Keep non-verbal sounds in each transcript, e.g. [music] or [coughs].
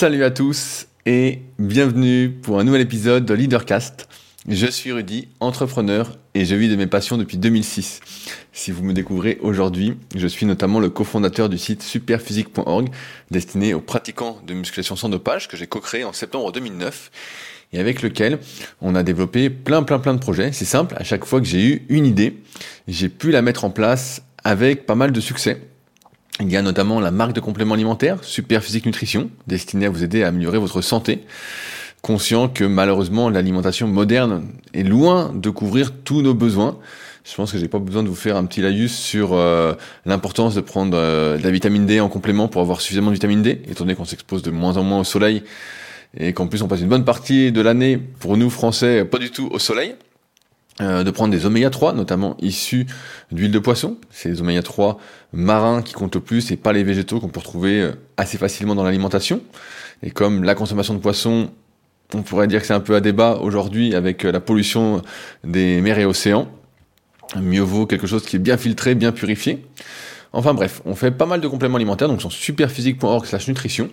Salut à tous et bienvenue pour un nouvel épisode de Leadercast. Je suis Rudy, entrepreneur et je vis de mes passions depuis 2006. Si vous me découvrez aujourd'hui, je suis notamment le cofondateur du site superphysique.org destiné aux pratiquants de musculation sans dopage que j'ai co-créé en septembre 2009 et avec lequel on a développé plein plein plein de projets. C'est simple, à chaque fois que j'ai eu une idée, j'ai pu la mettre en place avec pas mal de succès. Il y a notamment la marque de compléments alimentaires, Super Physique Nutrition, destinée à vous aider à améliorer votre santé. Conscient que malheureusement l'alimentation moderne est loin de couvrir tous nos besoins. Je pense que j'ai pas besoin de vous faire un petit laïus sur euh, l'importance de prendre euh, de la vitamine D en complément pour avoir suffisamment de vitamine D, étant donné qu'on s'expose de moins en moins au soleil et qu'en plus on passe une bonne partie de l'année pour nous Français pas du tout au soleil. Euh, de prendre des oméga 3, notamment issus d'huile de poisson. C'est les oméga 3 marins qui comptent le plus et pas les végétaux qu'on peut retrouver euh, assez facilement dans l'alimentation. Et comme la consommation de poissons, on pourrait dire que c'est un peu à débat aujourd'hui avec euh, la pollution des mers et océans, mieux vaut quelque chose qui est bien filtré, bien purifié. Enfin bref, on fait pas mal de compléments alimentaires, donc sur superphysique.org slash nutrition,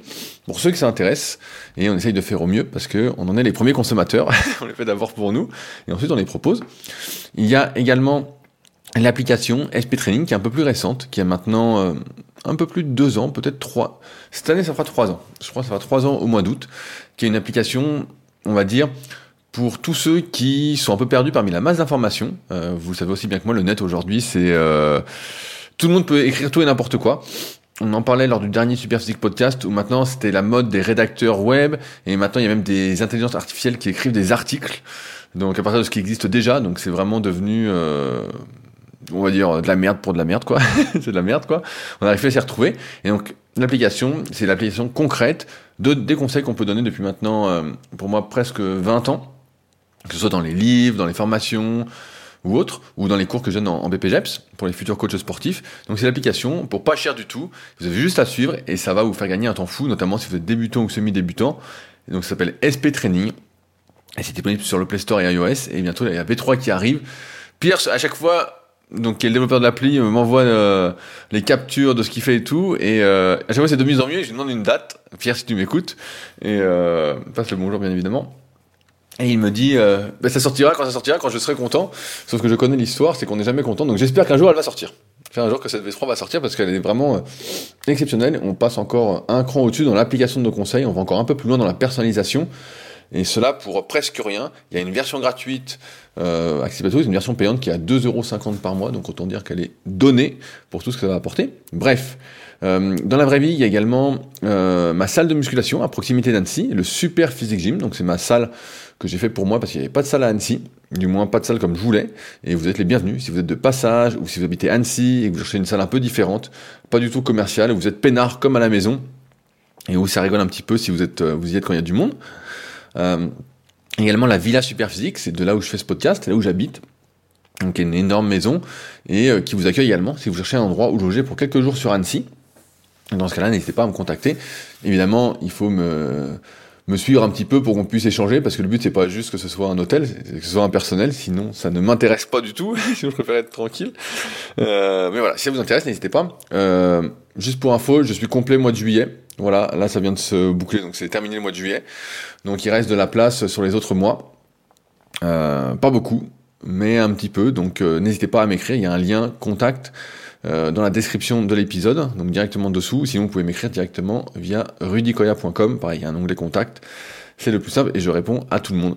pour ceux qui s'intéressent, et on essaye de faire au mieux, parce que on en est les premiers consommateurs, [laughs] on les fait d'abord pour nous, et ensuite on les propose. Il y a également l'application SP Training, qui est un peu plus récente, qui a maintenant euh, un peu plus de deux ans, peut-être trois. Cette année, ça fera trois ans. Je crois que ça fera trois ans au mois d'août, qui est une application, on va dire, pour tous ceux qui sont un peu perdus parmi la masse d'informations. Euh, vous savez aussi bien que moi, le net aujourd'hui, c'est... Euh, tout le monde peut écrire tout et n'importe quoi. On en parlait lors du dernier Superphysique podcast où maintenant c'était la mode des rédacteurs web et maintenant il y a même des intelligences artificielles qui écrivent des articles. Donc à partir de ce qui existe déjà, donc c'est vraiment devenu, euh, on va dire de la merde pour de la merde quoi. [laughs] c'est de la merde quoi. On a réussi à s'y retrouver et donc l'application, c'est l'application concrète de des conseils qu'on peut donner depuis maintenant, euh, pour moi presque 20 ans, que ce soit dans les livres, dans les formations, ou autre, ou dans les cours que je donne en, BPGEPS pour les futurs coachs sportifs. Donc c'est l'application pour pas cher du tout. Vous avez juste à suivre et ça va vous faire gagner un temps fou, notamment si vous êtes débutant ou semi-débutant. Donc ça s'appelle SP Training. Et c'est disponible sur le Play Store et iOS. Et bientôt il y a V3 qui arrive. Pierre, à chaque fois, donc qui est le développeur de l'appli, m'envoie euh, les captures de ce qu'il fait et tout. Et euh, à chaque fois c'est de mieux en mieux. Et je lui demande une date. Pierre, si tu m'écoutes. Et euh, passe le bonjour bien évidemment. Et il me dit, euh, bah, ça sortira quand ça sortira, quand je serai content. Sauf que je connais l'histoire, c'est qu'on n'est jamais content. Donc j'espère qu'un jour elle va sortir. J'espère un jour que cette V3 va sortir parce qu'elle est vraiment euh, exceptionnelle. On passe encore un cran au-dessus dans l'application de nos conseils. On va encore un peu plus loin dans la personnalisation. Et cela pour presque rien. Il y a une version gratuite euh, accessible une version payante qui est à 2,50€ par mois. Donc autant dire qu'elle est donnée pour tout ce que ça va apporter. Bref. Euh, dans la vraie vie, il y a également euh, ma salle de musculation à proximité d'Annecy, le Super Physique Gym. Donc c'est ma salle que j'ai fait pour moi parce qu'il n'y avait pas de salle à Annecy, du moins pas de salle comme je voulais. Et vous êtes les bienvenus si vous êtes de passage ou si vous habitez Annecy et que vous cherchez une salle un peu différente, pas du tout commerciale, vous êtes peinard comme à la maison et où ça rigole un petit peu si vous êtes euh, vous y êtes quand il y a du monde. Euh, également la Villa Super Physique, c'est de là où je fais ce podcast, là où j'habite. Donc une énorme maison et euh, qui vous accueille également si vous cherchez un endroit où loger pour quelques jours sur Annecy. Dans ce cas-là, n'hésitez pas à me contacter. Évidemment, il faut me me suivre un petit peu pour qu'on puisse échanger, parce que le but c'est pas juste que ce soit un hôtel, que ce soit un personnel, sinon ça ne m'intéresse pas du tout, [laughs] sinon je préfère être tranquille. Euh, mais voilà, si ça vous intéresse, n'hésitez pas. Euh, juste pour info, je suis complet mois de juillet. Voilà, là ça vient de se boucler, donc c'est terminé le mois de juillet. Donc il reste de la place sur les autres mois. Euh, pas beaucoup, mais un petit peu, donc n'hésitez pas à m'écrire, il y a un lien contact euh, dans la description de l'épisode, donc directement dessous. Sinon, vous pouvez m'écrire directement via rudicoya.com. Pareil, il y a un onglet contact. C'est le plus simple et je réponds à tout le monde.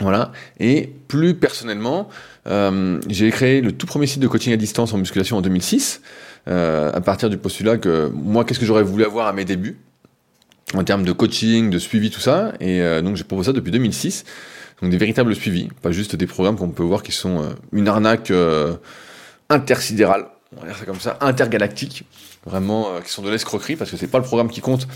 Voilà. Et plus personnellement, euh, j'ai créé le tout premier site de coaching à distance en musculation en 2006, euh, à partir du postulat que moi, qu'est-ce que j'aurais voulu avoir à mes débuts en termes de coaching, de suivi, tout ça. Et donc j'ai proposé ça depuis 2006. Donc des véritables suivis, pas juste des programmes qu'on peut voir qui sont une arnaque intersidérale on va dire ça comme ça, intergalactiques, vraiment euh, qui sont de l'escroquerie parce que c'est pas le programme qui compte,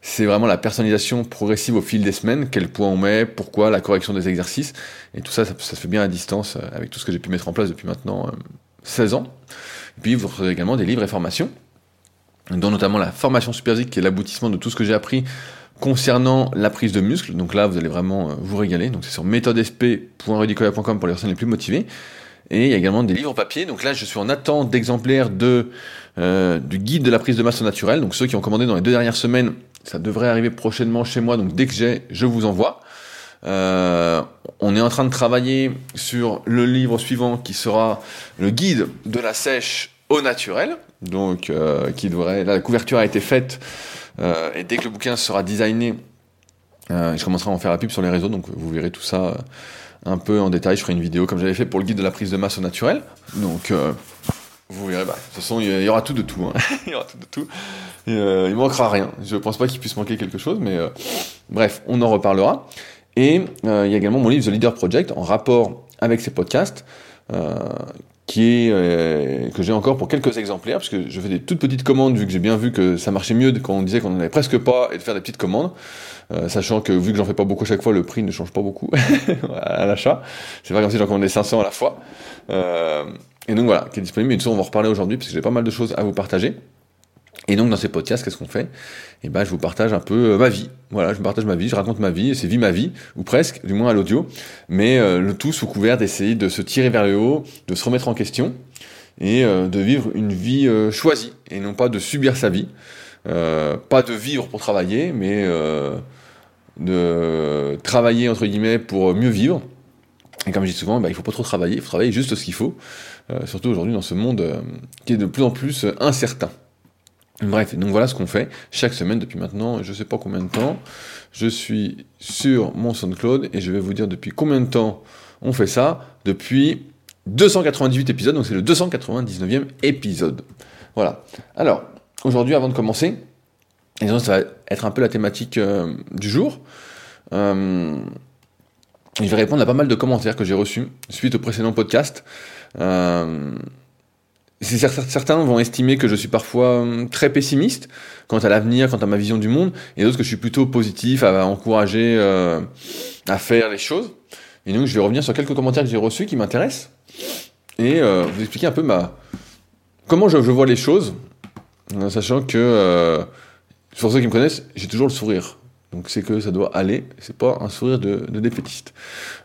c'est vraiment la personnalisation progressive au fil des semaines, quel poids on met, pourquoi, la correction des exercices, et tout ça, ça, se fait bien à distance euh, avec tout ce que j'ai pu mettre en place depuis maintenant 16 euh, ans. Et puis vous recevez également des livres et formations, dont notamment la formation superphysique qui est l'aboutissement de tout ce que j'ai appris concernant la prise de muscle. Donc là, vous allez vraiment vous régaler. Donc c'est sur méthodesp.rudicoya.com pour les personnes les plus motivées. Et il y a également des livres papier. Donc là, je suis en attente d'exemplaires de, euh, du guide de la prise de masse naturelle. Donc ceux qui ont commandé dans les deux dernières semaines Ça devrait arriver prochainement chez moi, donc dès que j'ai, je vous envoie. Euh, on est en train de travailler sur le livre suivant qui sera le guide de la sèche au naturel. Donc, euh, qui devrait. la couverture a été faite et dès que le bouquin sera designé, je commencerai à en faire la pub sur les réseaux. Donc, vous verrez tout ça un peu en détail. Je ferai une vidéo comme j'avais fait pour le guide de la prise de masse au naturel. Donc, vous verrez. Bah, de toute façon, il y aura tout de tout. Hein. [laughs] il y aura tout de tout. Et, il manquera rien. Je pense pas qu'il puisse manquer quelque chose, mais bref, on en reparlera. Et euh, il y a également mon livre The Leader Project en rapport avec ces podcasts, euh, qui est euh, que j'ai encore pour quelques exemplaires, parce que je fais des toutes petites commandes vu que j'ai bien vu que ça marchait mieux quand on disait qu'on en avait presque pas et de faire des petites commandes, sachant que vu que j'en fais pas beaucoup chaque fois, le prix ne change pas beaucoup [laughs] à l'achat. C'est pas comme si j'en commandais 500 à la fois. et donc voilà, qui est disponible. Et tout on va en reparler aujourd'hui parce que j'ai pas mal de choses à vous partager. Et donc dans ces podcasts, qu'est-ce qu'on fait? Eh ben, je vous partage un peu euh, ma vie. Voilà, je partage ma vie, je raconte ma vie, c'est vie ma vie, ou presque, du moins à l'audio, mais euh, le tout sous couvert d'essayer de se tirer vers le haut, de se remettre en question et euh, de vivre une vie choisie et non pas de subir sa vie, pas de vivre pour travailler, mais de travailler entre guillemets pour mieux vivre. Et comme je dis souvent, bah, il faut pas trop travailler, il faut travailler juste ce qu'il faut, surtout aujourd'hui dans ce monde qui est de plus en plus incertain. Bref, donc voilà ce qu'on fait chaque semaine depuis maintenant, je sais pas combien de temps. Je suis sur mon SoundCloud et je vais vous dire depuis combien de temps on fait ça. Depuis 298 épisodes, donc c'est le 299e épisode. Voilà. Alors, aujourd'hui, avant de commencer, ça va être un peu la thématique euh, du jour. Euh, je vais répondre à pas mal de commentaires que j'ai reçus suite au précédent podcast. Euh, certains vont estimer que je suis parfois hum, très pessimiste quant à l'avenir, quant à ma vision du monde, et d'autres que je suis plutôt positif, à encourager euh, à faire les choses. Et donc je vais revenir sur quelques commentaires que j'ai reçus qui m'intéressent, et euh, vous expliquer un peu ma comment je, vois les choses, sachant que, euh, pour ceux qui me connaissent, j'ai toujours le sourire. Donc c'est que ça doit aller, c'est pas un sourire de, de défaitiste.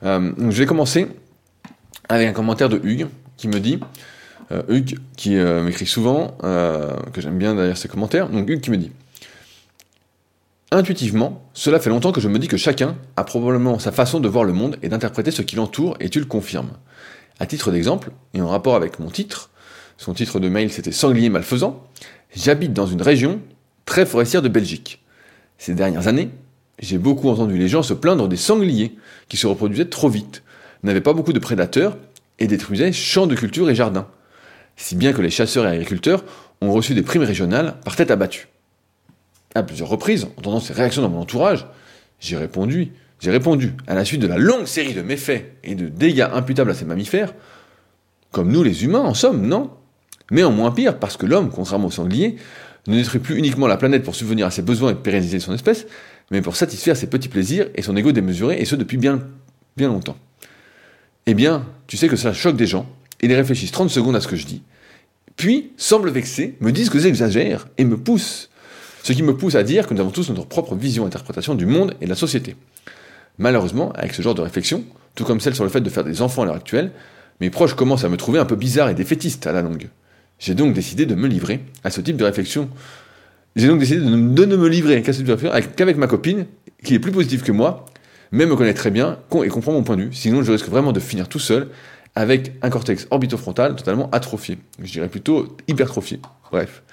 donc je vais commencer avec un commentaire de Hugues qui me dit euh, Hugues, qui euh, m'écrit souvent, euh, que j'aime bien derrière ses commentaires, donc Hugues qui me dit Intuitivement, cela fait longtemps que je me dis que chacun a probablement sa façon de voir le monde et d'interpréter ce qui l'entoure, et tu le confirmes. À titre d'exemple, et en rapport avec mon titre, son titre de mail c'était Sanglier malfaisant, j'habite dans une région très forestière de Belgique. Ces dernières années, j'ai beaucoup entendu les gens se plaindre des sangliers qui se reproduisaient trop vite, n'avaient pas beaucoup de prédateurs et détruisaient champs de culture et jardins si bien que les chasseurs et agriculteurs ont reçu des primes régionales par tête abattue. À plusieurs reprises, entendant ces réactions dans mon entourage, j'ai répondu, j'ai répondu, à la suite de la longue série de méfaits et de dégâts imputables à ces mammifères, comme nous les humains en somme, non? Mais en moins pire, parce que l'homme, contrairement au sanglier, ne détruit plus uniquement la planète pour subvenir à ses besoins et pérenniser son espèce, mais pour satisfaire ses petits plaisirs et son ego démesuré, et ce depuis bien, bien longtemps. Eh bien, tu sais que cela choque des gens, ils réfléchissent 30 secondes à ce que je dis, puis semblent vexés, me disent que j'exagère et me poussent. Ce qui me pousse à dire que nous avons tous notre propre vision et interprétation du monde et de la société. Malheureusement, avec ce genre de réflexion, tout comme celle sur le fait de faire des enfants à l'heure actuelle, mes proches commencent à me trouver un peu bizarre et défaitiste à la longue. J'ai donc décidé de me livrer à ce type de réflexion. J'ai donc décidé de ne, me livrer qu'à ce type de réflexion qu'avec ma copine, qui est plus positive que moi, mais me connaît très bien et comprend mon point de vue. Sinon, je risque vraiment de finir tout seul avec un cortex orbitofrontal totalement atrophié. Je dirais plutôt hypertrophié. Bref.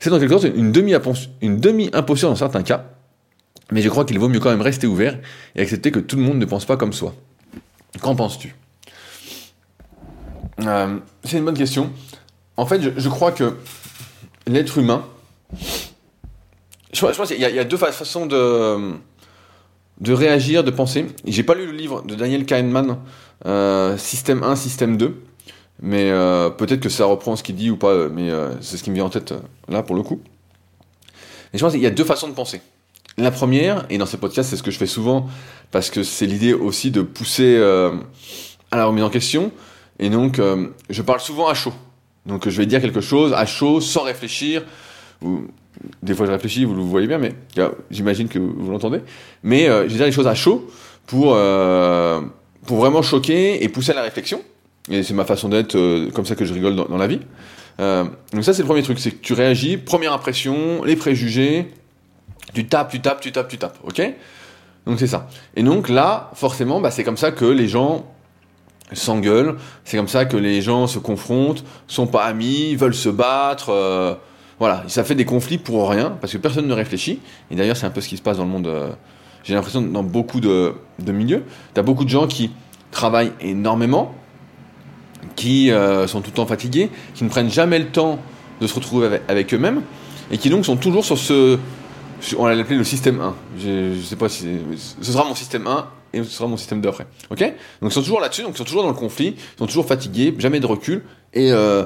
C'est en quelque sorte une demi-imposture dans certains cas, mais je crois qu'il vaut mieux quand même rester ouvert et accepter que tout le monde ne pense pas comme soi. Qu'en penses-tu? Euh, C'est une bonne question. En fait, je, crois que l'être humain. Je, pense qu'il y, a deux façons de, de réagir, de penser. J'ai pas lu le livre de Daniel Kahneman système 1, système 2. Mais euh, peut-être que ça reprend ce qu'il dit ou pas, mais euh, c'est ce qui me vient en tête là pour le coup. Et je pense qu'il y a deux façons de penser. La première, et dans ces podcasts, c'est ce que je fais souvent, parce que c'est l'idée aussi de pousser à la remise en question. Et donc, je parle souvent à chaud. Donc, je vais dire quelque chose à chaud, sans réfléchir. Ou, des fois, je réfléchis, vous le voyez bien, mais j'imagine que vous l'entendez. Mais je vais dire les choses à chaud pour, pour vraiment choquer et pousser à la réflexion. Et c'est ma façon d'être, euh, comme ça que je rigole dans, la vie. Euh, donc ça, c'est le premier truc, c'est que tu réagis, première impression, les préjugés, Tu tapes, tu tapes, tu tapes, tu tapes, ok? Donc c'est ça. Et donc là, forcément, bah, c'est comme ça que les gens s'engueulent, c'est comme ça que les gens se confrontent, sont pas amis, veulent se battre. Euh, voilà, ça fait des conflits pour rien, parce que personne ne réfléchit. Et d'ailleurs, c'est un peu ce qui se passe dans le monde. J'ai l'impression dans beaucoup de, de milieux. Tu as beaucoup de gens qui travaillent énormément, qui euh, sont tout le temps fatigués, qui ne prennent jamais le temps de se retrouver avec, eux-mêmes, et qui donc sont toujours sur ce... On va l'appeler le système 1. Je, je sais pas si... Ce sera mon système 1, et ce sera mon système 2 après. Ok? Donc ils sont toujours là-dessus, donc ils sont toujours dans le conflit, ils sont toujours fatigués, jamais de recul, et euh,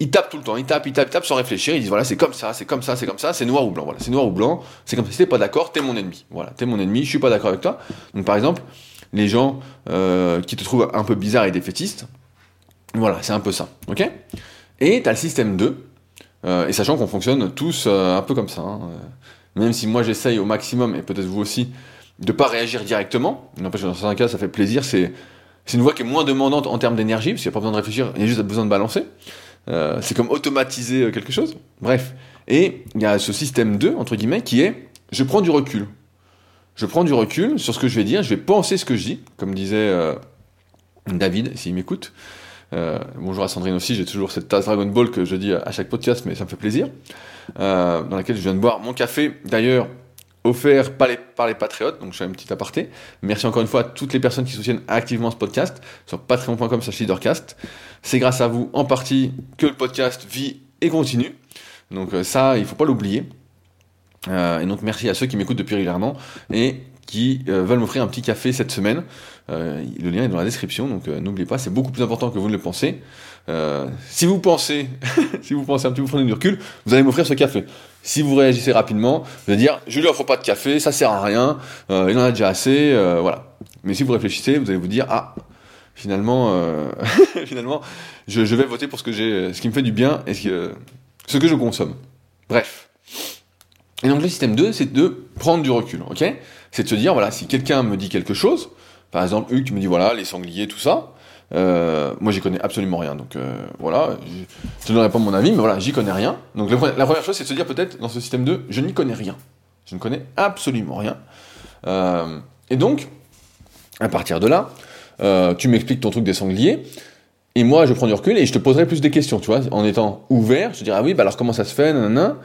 ils tapent tout le temps, ils tapent, ils tapent, ils tapent sans réfléchir, ils disent voilà, c'est comme ça, c'est comme ça, c'est comme ça, c'est noir ou blanc, voilà, c'est noir ou blanc, c'est comme ça, si t'es pas d'accord, t'es mon ennemi. Voilà, t'es mon ennemi, je suis pas d'accord avec toi. Donc par exemple, les gens euh, qui te trouvent un peu bizarre et défaitistes, voilà, c'est un peu ça, ok? Et t'as le système 2, euh, et sachant qu'on fonctionne tous euh, un peu comme ça, hein, même si moi j'essaye au maximum, et peut-être vous aussi, de pas réagir directement, n'empêche que dans certains cas ça fait plaisir, c'est une voie qui est moins demandante en termes d'énergie, parce qu'il n'y a pas besoin de réfléchir, il y a juste besoin de balancer. C'est comme automatiser quelque chose. Bref. Et il y a ce système 2, entre guillemets, qui est je prends du recul. Je prends du recul sur ce que je vais dire, je vais penser ce que je dis, comme disait David, s'il m'écoute. Euh, bonjour à Sandrine aussi, j'ai toujours cette tasse Dragon Ball que je dis à chaque podcast, mais ça me fait plaisir. Euh, dans laquelle je viens de boire mon café, d'ailleurs offert par les, par patriotes, donc je fais un petit aparté. Merci encore une fois à toutes les personnes qui soutiennent activement ce podcast sur patreon.com leadercast. C'est grâce à vous en partie que le podcast vit et continue. Donc euh, ça, il faut pas l'oublier. et donc merci à ceux qui m'écoutent depuis régulièrement et qui veulent m'offrir un petit café cette semaine. Euh, le lien est dans la description, donc euh, n'oubliez pas, c'est beaucoup plus important que vous ne le pensez. Euh, si vous pensez, [laughs] si vous pensez un petit peu, prenez du recul, vous allez m'offrir ce café. Si vous réagissez rapidement, vous allez dire, je lui offre pas de café, ça sert à rien, il en a déjà assez, voilà. Mais si vous réfléchissez, vous allez vous dire, ah, finalement, [laughs] finalement, je, vais voter pour ce que j'ai, ce qui me fait du bien et ce que, je consomme. Bref. Et donc le système 2, c'est de prendre du recul, ok? C'est de se dire, voilà, si quelqu'un me dit quelque chose, par exemple, Hugues, me dis voilà, les sangliers, tout ça. Euh, moi, j'y connais absolument rien. Donc euh, voilà, je te donnerai pas mon avis, mais voilà, j'y connais rien. Donc la, première chose, c'est de se dire peut-être dans ce système 2, je n'y connais rien. Je ne connais absolument rien. Euh, et donc, à partir de là, tu m'expliques ton truc des sangliers. Et moi, je prends du recul et je te poserai plus des questions, tu vois, en étant ouvert. Je te dirais, ah oui, bah alors comment ça se fait, nanana.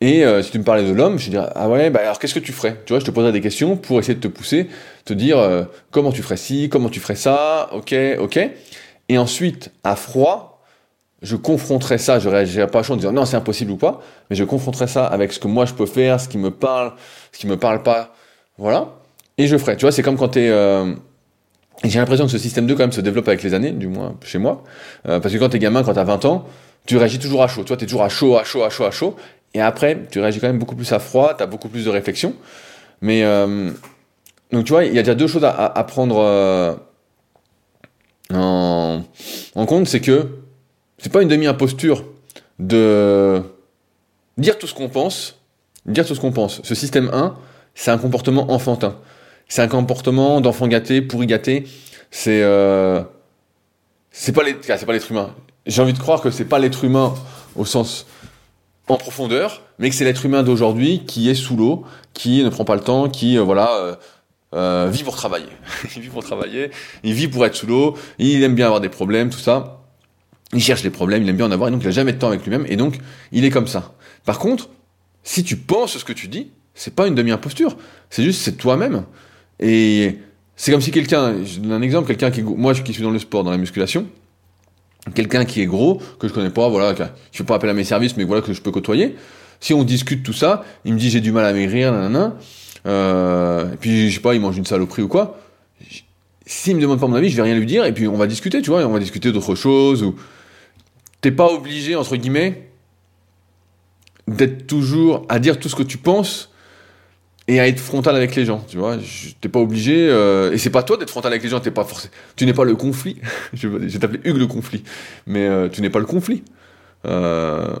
Et euh, si tu me parlais de l'homme, je dirais ah ouais, bah alors qu'est-ce que tu ferais? Tu vois, je te poserais des questions pour essayer de te pousser, te dire euh, comment tu ferais ci, comment tu ferais ça, ok, ok. Et ensuite, à froid, je confronterais ça, je réagirais pas chaud en disant non c'est impossible ou pas, mais je confronterais ça avec ce que moi je peux faire, ce qui me parle, ce qui me parle pas, voilà. Et je ferais. Tu vois, c'est comme quand t'es euh... j'ai l'impression que ce système 2 quand même se développe avec les années, du moins chez moi. Euh, parce que quand t'es gamin, quand t'as 20 ans, tu réagis toujours à chaud. Tu vois, t'es toujours à chaud, à chaud, à chaud, à chaud. Et après, tu réagis quand même beaucoup plus à froid, tu as beaucoup plus de réflexion. Mais euh, donc tu vois, il y a déjà deux choses à, prendre euh, en, compte, c'est que c'est pas une demi-imposture de dire tout ce qu'on pense, dire tout ce qu'on pense. Ce système 1, c'est un comportement enfantin. C'est un comportement d'enfant gâté, pourri gâté. C'est euh, c'est pas l'être humain. J'ai envie de croire que c'est pas l'être humain au sens en profondeur, mais que c'est l'être humain d'aujourd'hui qui est sous l'eau, qui ne prend pas le temps, qui euh, voilà euh, euh, vit pour travailler. [laughs] il vit pour travailler, il vit pour être sous l'eau, il aime bien avoir des problèmes, tout ça. Il cherche des problèmes, il aime bien en avoir, et donc il a jamais de temps avec lui-même, et donc il est comme ça. Par contre, si tu penses ce que tu dis, c'est pas une demi-imposture, c'est juste c'est toi-même. Et c'est comme si quelqu'un, je donne un exemple, quelqu'un qui, moi qui suis dans le sport, dans la musculation, quelqu'un qui est gros, que je connais pas, voilà, je fais pas appel à mes services, mais voilà, que je peux côtoyer. Si on discute tout ça, il me dit j'ai du mal à maigrir, nanana, euh, et puis je sais pas, il mange une saloperie ou quoi. S'il me demande pas mon avis, je vais rien lui dire, et puis on va discuter, tu vois, et on va discuter d'autres choses, ou t'es pas obligé, entre guillemets, d'être toujours à dire tout ce que tu penses, et à être frontal avec les gens, tu vois. T'es pas obligé, euh, et c'est pas toi d'être frontal avec les gens, t'es pas forcé. Tu n'es pas le conflit. [laughs] je vais t'appeler Hugues le conflit, mais euh, tu n'es pas le conflit. Euh,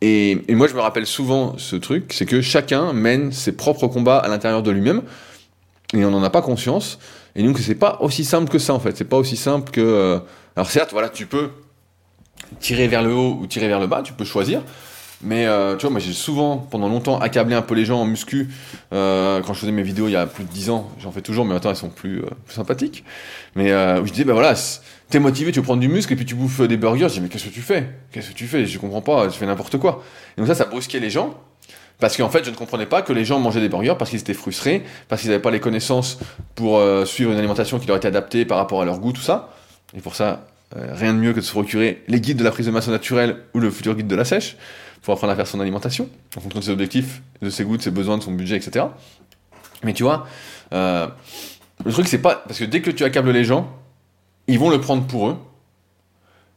et, et, moi, je me rappelle souvent ce truc, c'est que chacun mène ses propres combats à l'intérieur de lui-même, et on n'en a pas conscience. Et donc, c'est pas aussi simple que ça, en fait. C'est pas aussi simple que. Alors, certes, voilà, tu peux tirer vers le haut ou tirer vers le bas, tu peux choisir. Mais euh, tu vois, moi j'ai souvent, pendant longtemps, accablé un peu les gens en muscu. Euh, quand je faisais mes vidéos il y a plus de 10 ans, j'en fais toujours, mais maintenant elles sont plus, euh, plus sympathiques. Mais euh, où je disais, bah voilà, t'es motivé, tu veux prendre du muscle et puis tu bouffes des burgers. Je dis, mais qu'est-ce que tu fais? Qu'est-ce que tu fais? Je comprends pas, tu fais n'importe quoi. Et donc ça, ça brusquait les gens. Parce qu'en fait, je ne comprenais pas que les gens mangeaient des burgers parce qu'ils étaient frustrés, parce qu'ils n'avaient pas les connaissances pour euh, suivre une alimentation qui leur était adaptée par rapport à leur goût, tout ça. Et pour ça, euh, rien de mieux que de se procurer les guides de la prise de masse naturelle ou le futur guide de la sèche pour apprendre à faire son alimentation en fonction de ses objectifs, de ses goûts, de ses besoins, de son budget, etc. Mais tu vois, euh, le truc c'est pas parce que dès que tu accables les gens, ils vont le prendre pour eux.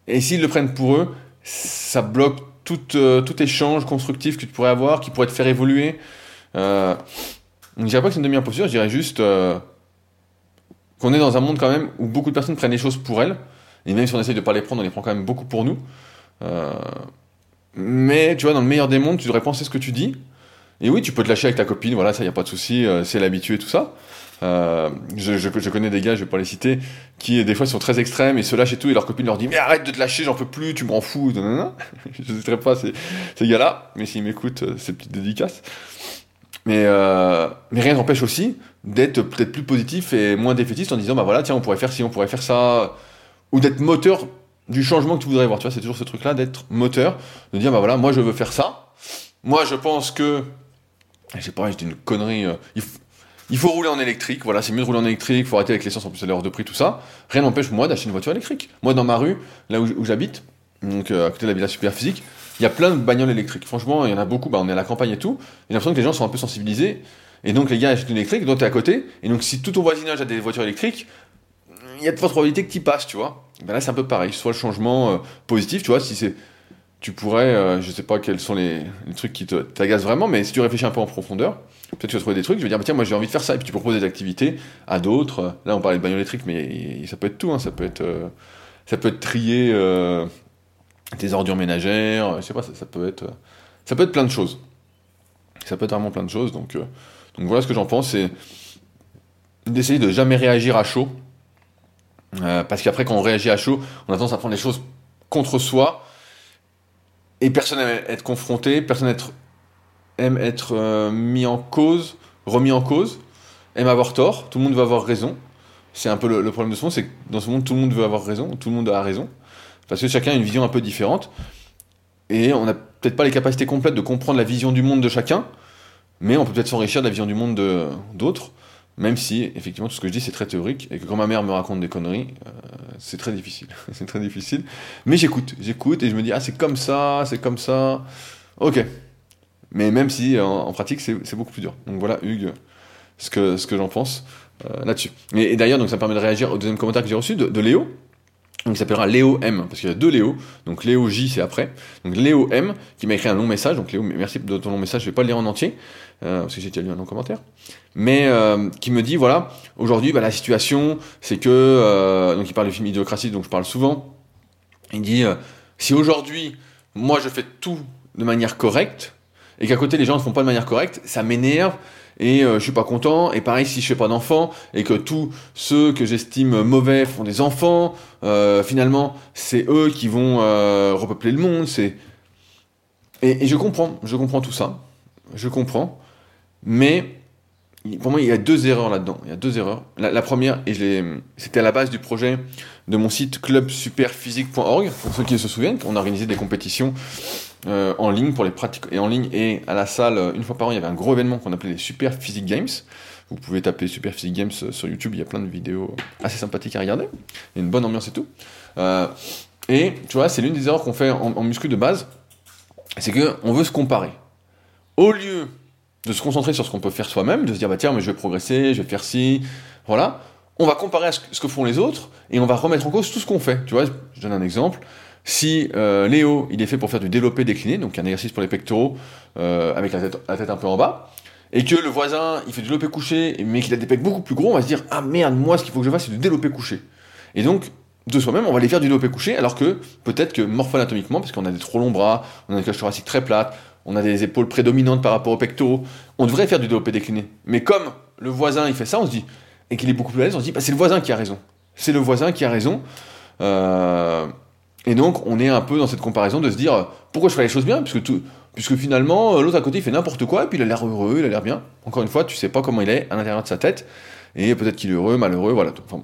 Et s'ils le prennent pour eux, ça bloque tout, euh, tout échange constructif que tu pourrais avoir, qui pourrait te faire évoluer. Euh, je dirais pas que c'est une demi-imposture, je dirais juste euh, qu'on est dans un monde quand même où beaucoup de personnes prennent les choses pour elles. Et même si on essaye de pas les prendre, on les prend quand même beaucoup pour nous. Euh, mais tu vois, dans le meilleur des mondes, tu devrais penser ce que tu dis. Et oui, tu peux te lâcher avec ta copine, voilà, ça y a pas de souci, euh, c'est l'habitué, tout ça. Euh, je, connais des gars, je vais pas les citer, qui des fois sont très extrêmes et se lâchent et tout, et leur copine leur dit Mais arrête de te lâcher, j'en peux plus, tu m'en fous. nanana. je n'hésiterai pas ces, ces gars-là, mais s'ils m'écoutent, euh, c'est petite dédicace. Mais, euh, mais rien n'empêche aussi d'être peut-être plus positif et moins défaitiste en disant Bah voilà, tiens, on pourrait faire ci, on pourrait faire ça, ou d'être moteur du changement que tu voudrais voir. Tu vois, c'est toujours ce truc-là d'être moteur, de dire Bah voilà, moi je veux faire ça. Moi je pense que. Je sais pas, dis une connerie. euh, il, faut rouler en électrique, voilà, c'est mieux de rouler en électrique, il faut arrêter avec l'essence, en plus est hors de prix, tout ça. Rien n'empêche moi d'acheter une voiture électrique. Moi dans ma rue, là où, j'habite, donc euh, à côté de la villa super physique, il y a plein de bagnoles électriques. Franchement, il y en a beaucoup, bah, on est à la campagne et tout. J'ai l'impression que les gens sont un peu sensibilisés. Et donc les gars achètent une électrique, donc t'es à côté. Et donc si tout ton voisinage a des voitures électriques, il y a de fortes probabilités que tu passes, tu vois. Ben là c'est un peu pareil, soit le changement euh, positif, tu vois, si c'est... Tu pourrais, euh, je sais pas quels sont les, trucs qui t'agacent vraiment, mais si tu réfléchis un peu en profondeur, peut-être tu vas trouver des trucs, tu vas dire, bah, tiens, moi j'ai envie de faire ça, et puis tu proposes des activités à d'autres. Là on parlait de bagnole électrique, mais ça peut être tout, hein, ça peut être... euh, ça peut être trier euh, tes ordures ménagères, je sais pas, ça, peut être... ça peut être plein de choses. Ça peut être vraiment plein de choses, donc, euh, donc voilà ce que j'en pense, c'est d'essayer de jamais réagir à chaud. Euh, parce qu'après, quand on réagit à chaud, on a tendance à prendre les choses contre soi. Et personne n'aime être confronté, personne être- aime être euh, mis en cause, remis en cause, aime avoir tort, tout le monde veut avoir raison. C'est un peu le, le problème de ce monde, c'est que dans ce monde, tout le monde veut avoir raison, tout le monde a raison. Parce que chacun a une vision un peu différente. Et on n'a peut-être pas les capacités complètes de comprendre la vision du monde de chacun, mais on peut peut-être s'enrichir de la vision du monde de- d'autres. Même si, effectivement, tout ce que je dis, c'est très théorique, et que quand ma mère me raconte des conneries, euh, c'est très difficile. [laughs] Mais j'écoute, j'écoute, et je me dis, ah, c'est comme ça, c'est comme ça. Ok. Mais même si, en, pratique, c'est beaucoup plus dur. Donc voilà, Hugues, ce que, j'en pense euh, là-dessus. Et, d'ailleurs, donc ça me permet de réagir au deuxième commentaire que j'ai reçu de Léo. Il s'appellera Léo M, parce qu'il y a deux Léo. Donc Léo J, c'est après. Donc Léo M, qui m'a écrit un long message. Donc Léo, merci de ton long message. Je vais pas le lire en entier, euh, parce que j'ai déjà lu un long commentaire. Mais euh, qui me dit, voilà, aujourd'hui, bah, la situation, c'est que... euh, donc il parle du film Idiocratie, donc je parle souvent. Il dit, euh, si aujourd'hui, moi, je fais tout de manière correcte, et qu'à côté, les gens ne font pas de manière correcte, ça m'énerve, et euh, je suis pas content. Et pareil, si je fais pas d'enfants, et que tous ceux que j'estime mauvais font des enfants, euh, finalement, c'est eux qui vont euh, repeupler le monde. C'est et, je comprends, je comprends tout ça, je comprends, mais pour moi, il y a deux erreurs là-dedans. Il y a deux erreurs. La, première, c'était à la base du projet de mon site clubsuperphysique.org. Pour ceux qui se souviennent, on a organisé des compétitions euh, en ligne pour les pratiques et en ligne et à la salle euh, une fois par an. Il y avait un gros événement qu'on appelait les Super Physique Games. Vous pouvez taper Super Physique Games euh, sur YouTube. Il y a plein de vidéos assez sympathiques à regarder. Il y a une bonne ambiance et tout. Et tu vois, c'est l'une des erreurs qu'on fait en, en muscu de base, c'est que on veut se comparer. Au lieu de se concentrer sur ce qu'on peut faire soi-même, de se dire bah tiens mais je vais progresser, je vais faire ci, voilà, on va comparer à ce que font les autres et on va remettre en cause tout ce qu'on fait. Tu vois, je donne un exemple. Si euh, Léo il est fait pour faire du développé décliné, donc un exercice pour les pectoraux euh, avec la tête, un peu en bas, et que le voisin il fait du développé couché mais qu'il a des pecs beaucoup plus gros, on va se dire ah merde moi ce qu'il faut que je fasse c'est du développé couché. Et donc de soi-même, on va les faire du développé couché, alors que peut-être que morpho-anatomiquement, parce qu'on a des trop longs bras, on a une cage thoracique très plate, on a des épaules prédominantes par rapport aux pectoraux, on devrait faire du développé décliné. Mais comme le voisin il fait ça, on se dit, et qu'il est beaucoup plus à l'aise, on se dit, bah, c'est le voisin qui a raison. C'est le voisin qui a raison. Euh, et donc, on est un peu dans cette comparaison de se dire, pourquoi je fais les choses bien Parce que tout, puisque finalement, l'autre à côté, il fait n'importe quoi, et puis il a l'air heureux, il a l'air bien. Encore une fois, tu sais pas comment il est à l'intérieur de sa tête, et peut-être qu'il est heureux, malheureux, voilà. Enfin,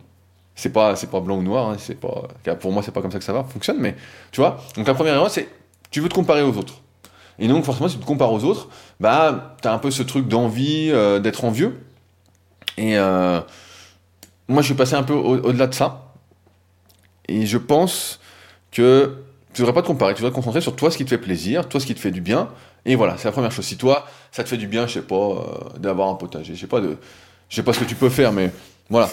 c'est pas, c'est pas blanc ou noir, hein, c'est pas, pour moi, c'est pas comme ça que ça va, fonctionne, mais tu vois. Donc la première erreur, c'est tu veux te comparer aux autres. Et donc, forcément, si tu te compares aux autres, bah, t'as un peu ce truc d'envie euh, d'être envieux. Et euh, moi, je suis passé un peu au-delà de ça. Et je pense que tu devrais pas te comparer, tu devrais te concentrer sur toi, ce qui te fait plaisir, toi, ce qui te fait du bien. Et voilà, c'est la première chose. Si toi, ça te fait du bien, je sais pas, euh, d'avoir un potager, je sais pas de, sais pas ce que tu peux faire, mais voilà.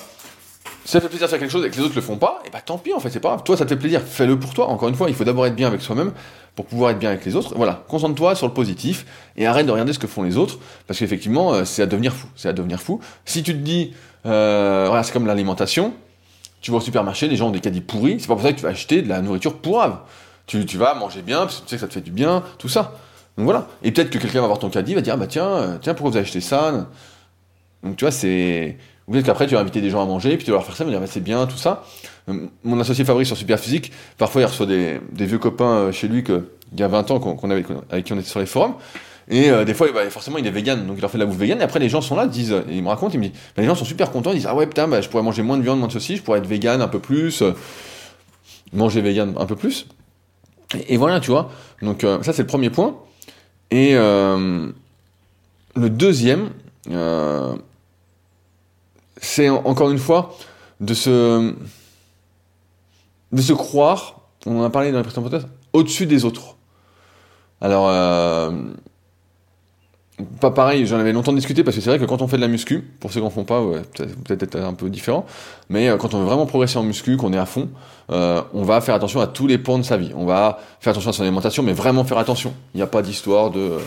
Si ça te fait plaisir de faire quelque chose et que les autres le font pas, et bah tant pis en fait, c'est pas grave. Toi, ça te fait plaisir, fais-le pour toi. Encore une fois, il faut d'abord être bien avec soi-même pour pouvoir être bien avec les autres. Voilà, concentre-toi sur le positif et arrête de regarder ce que font les autres parce qu'effectivement, euh, c'est à devenir fou. C'est à devenir fou. Si tu te dis, euh, c'est comme l'alimentation. Tu vas au supermarché, les gens ont des caddies pourris. C'est pas pour ça que tu vas acheter de la nourriture pourrave. Tu, tu vas manger bien parce que tu sais que ça te fait du bien, tout ça. Donc voilà. Et peut-être que quelqu'un va voir ton caddie, va dire, ah bah tiens, euh, tiens, pourquoi vous avez acheté ça? Donc tu vois, c'est ou peut-être qu'après, tu vas inviter des gens à manger, puis tu vas leur faire ça, mais dire, bah, c'est bien, tout ça. Euh, mon associé Fabrice sur Superphysique, parfois, il reçoit des, vieux copains euh, chez lui que, il y a 20 ans qu'on avait, avec qui on était sur les forums. Et euh, des fois, bah, forcément, il est vegan, donc il leur fait de la bouffe vegan. Et après, les gens sont là, disent, ils me racontent, ils me disent, bah, les gens sont super contents, ils disent, ah ouais, putain, bah, je pourrais manger moins de viande, moins de ceci, je pourrais être vegan un peu plus, manger vegan un peu plus. Et, voilà, tu vois. Donc, ça, c'est le premier point. Et le deuxième, c'est encore une fois de se, de se croire, on en a parlé dans les précédents podcasts, au-dessus des autres. Alors, euh, pas pareil, j'en avais longtemps discuté parce que c'est vrai que quand on fait de la muscu, pour ceux qui n'en font pas, ouais, peut-être être un peu différent, mais euh, quand on veut vraiment progresser en muscu, qu'on est à fond, euh, on va faire attention à tous les pans de sa vie. On va faire attention à son alimentation, mais vraiment faire attention. Il n'y a pas d'histoire de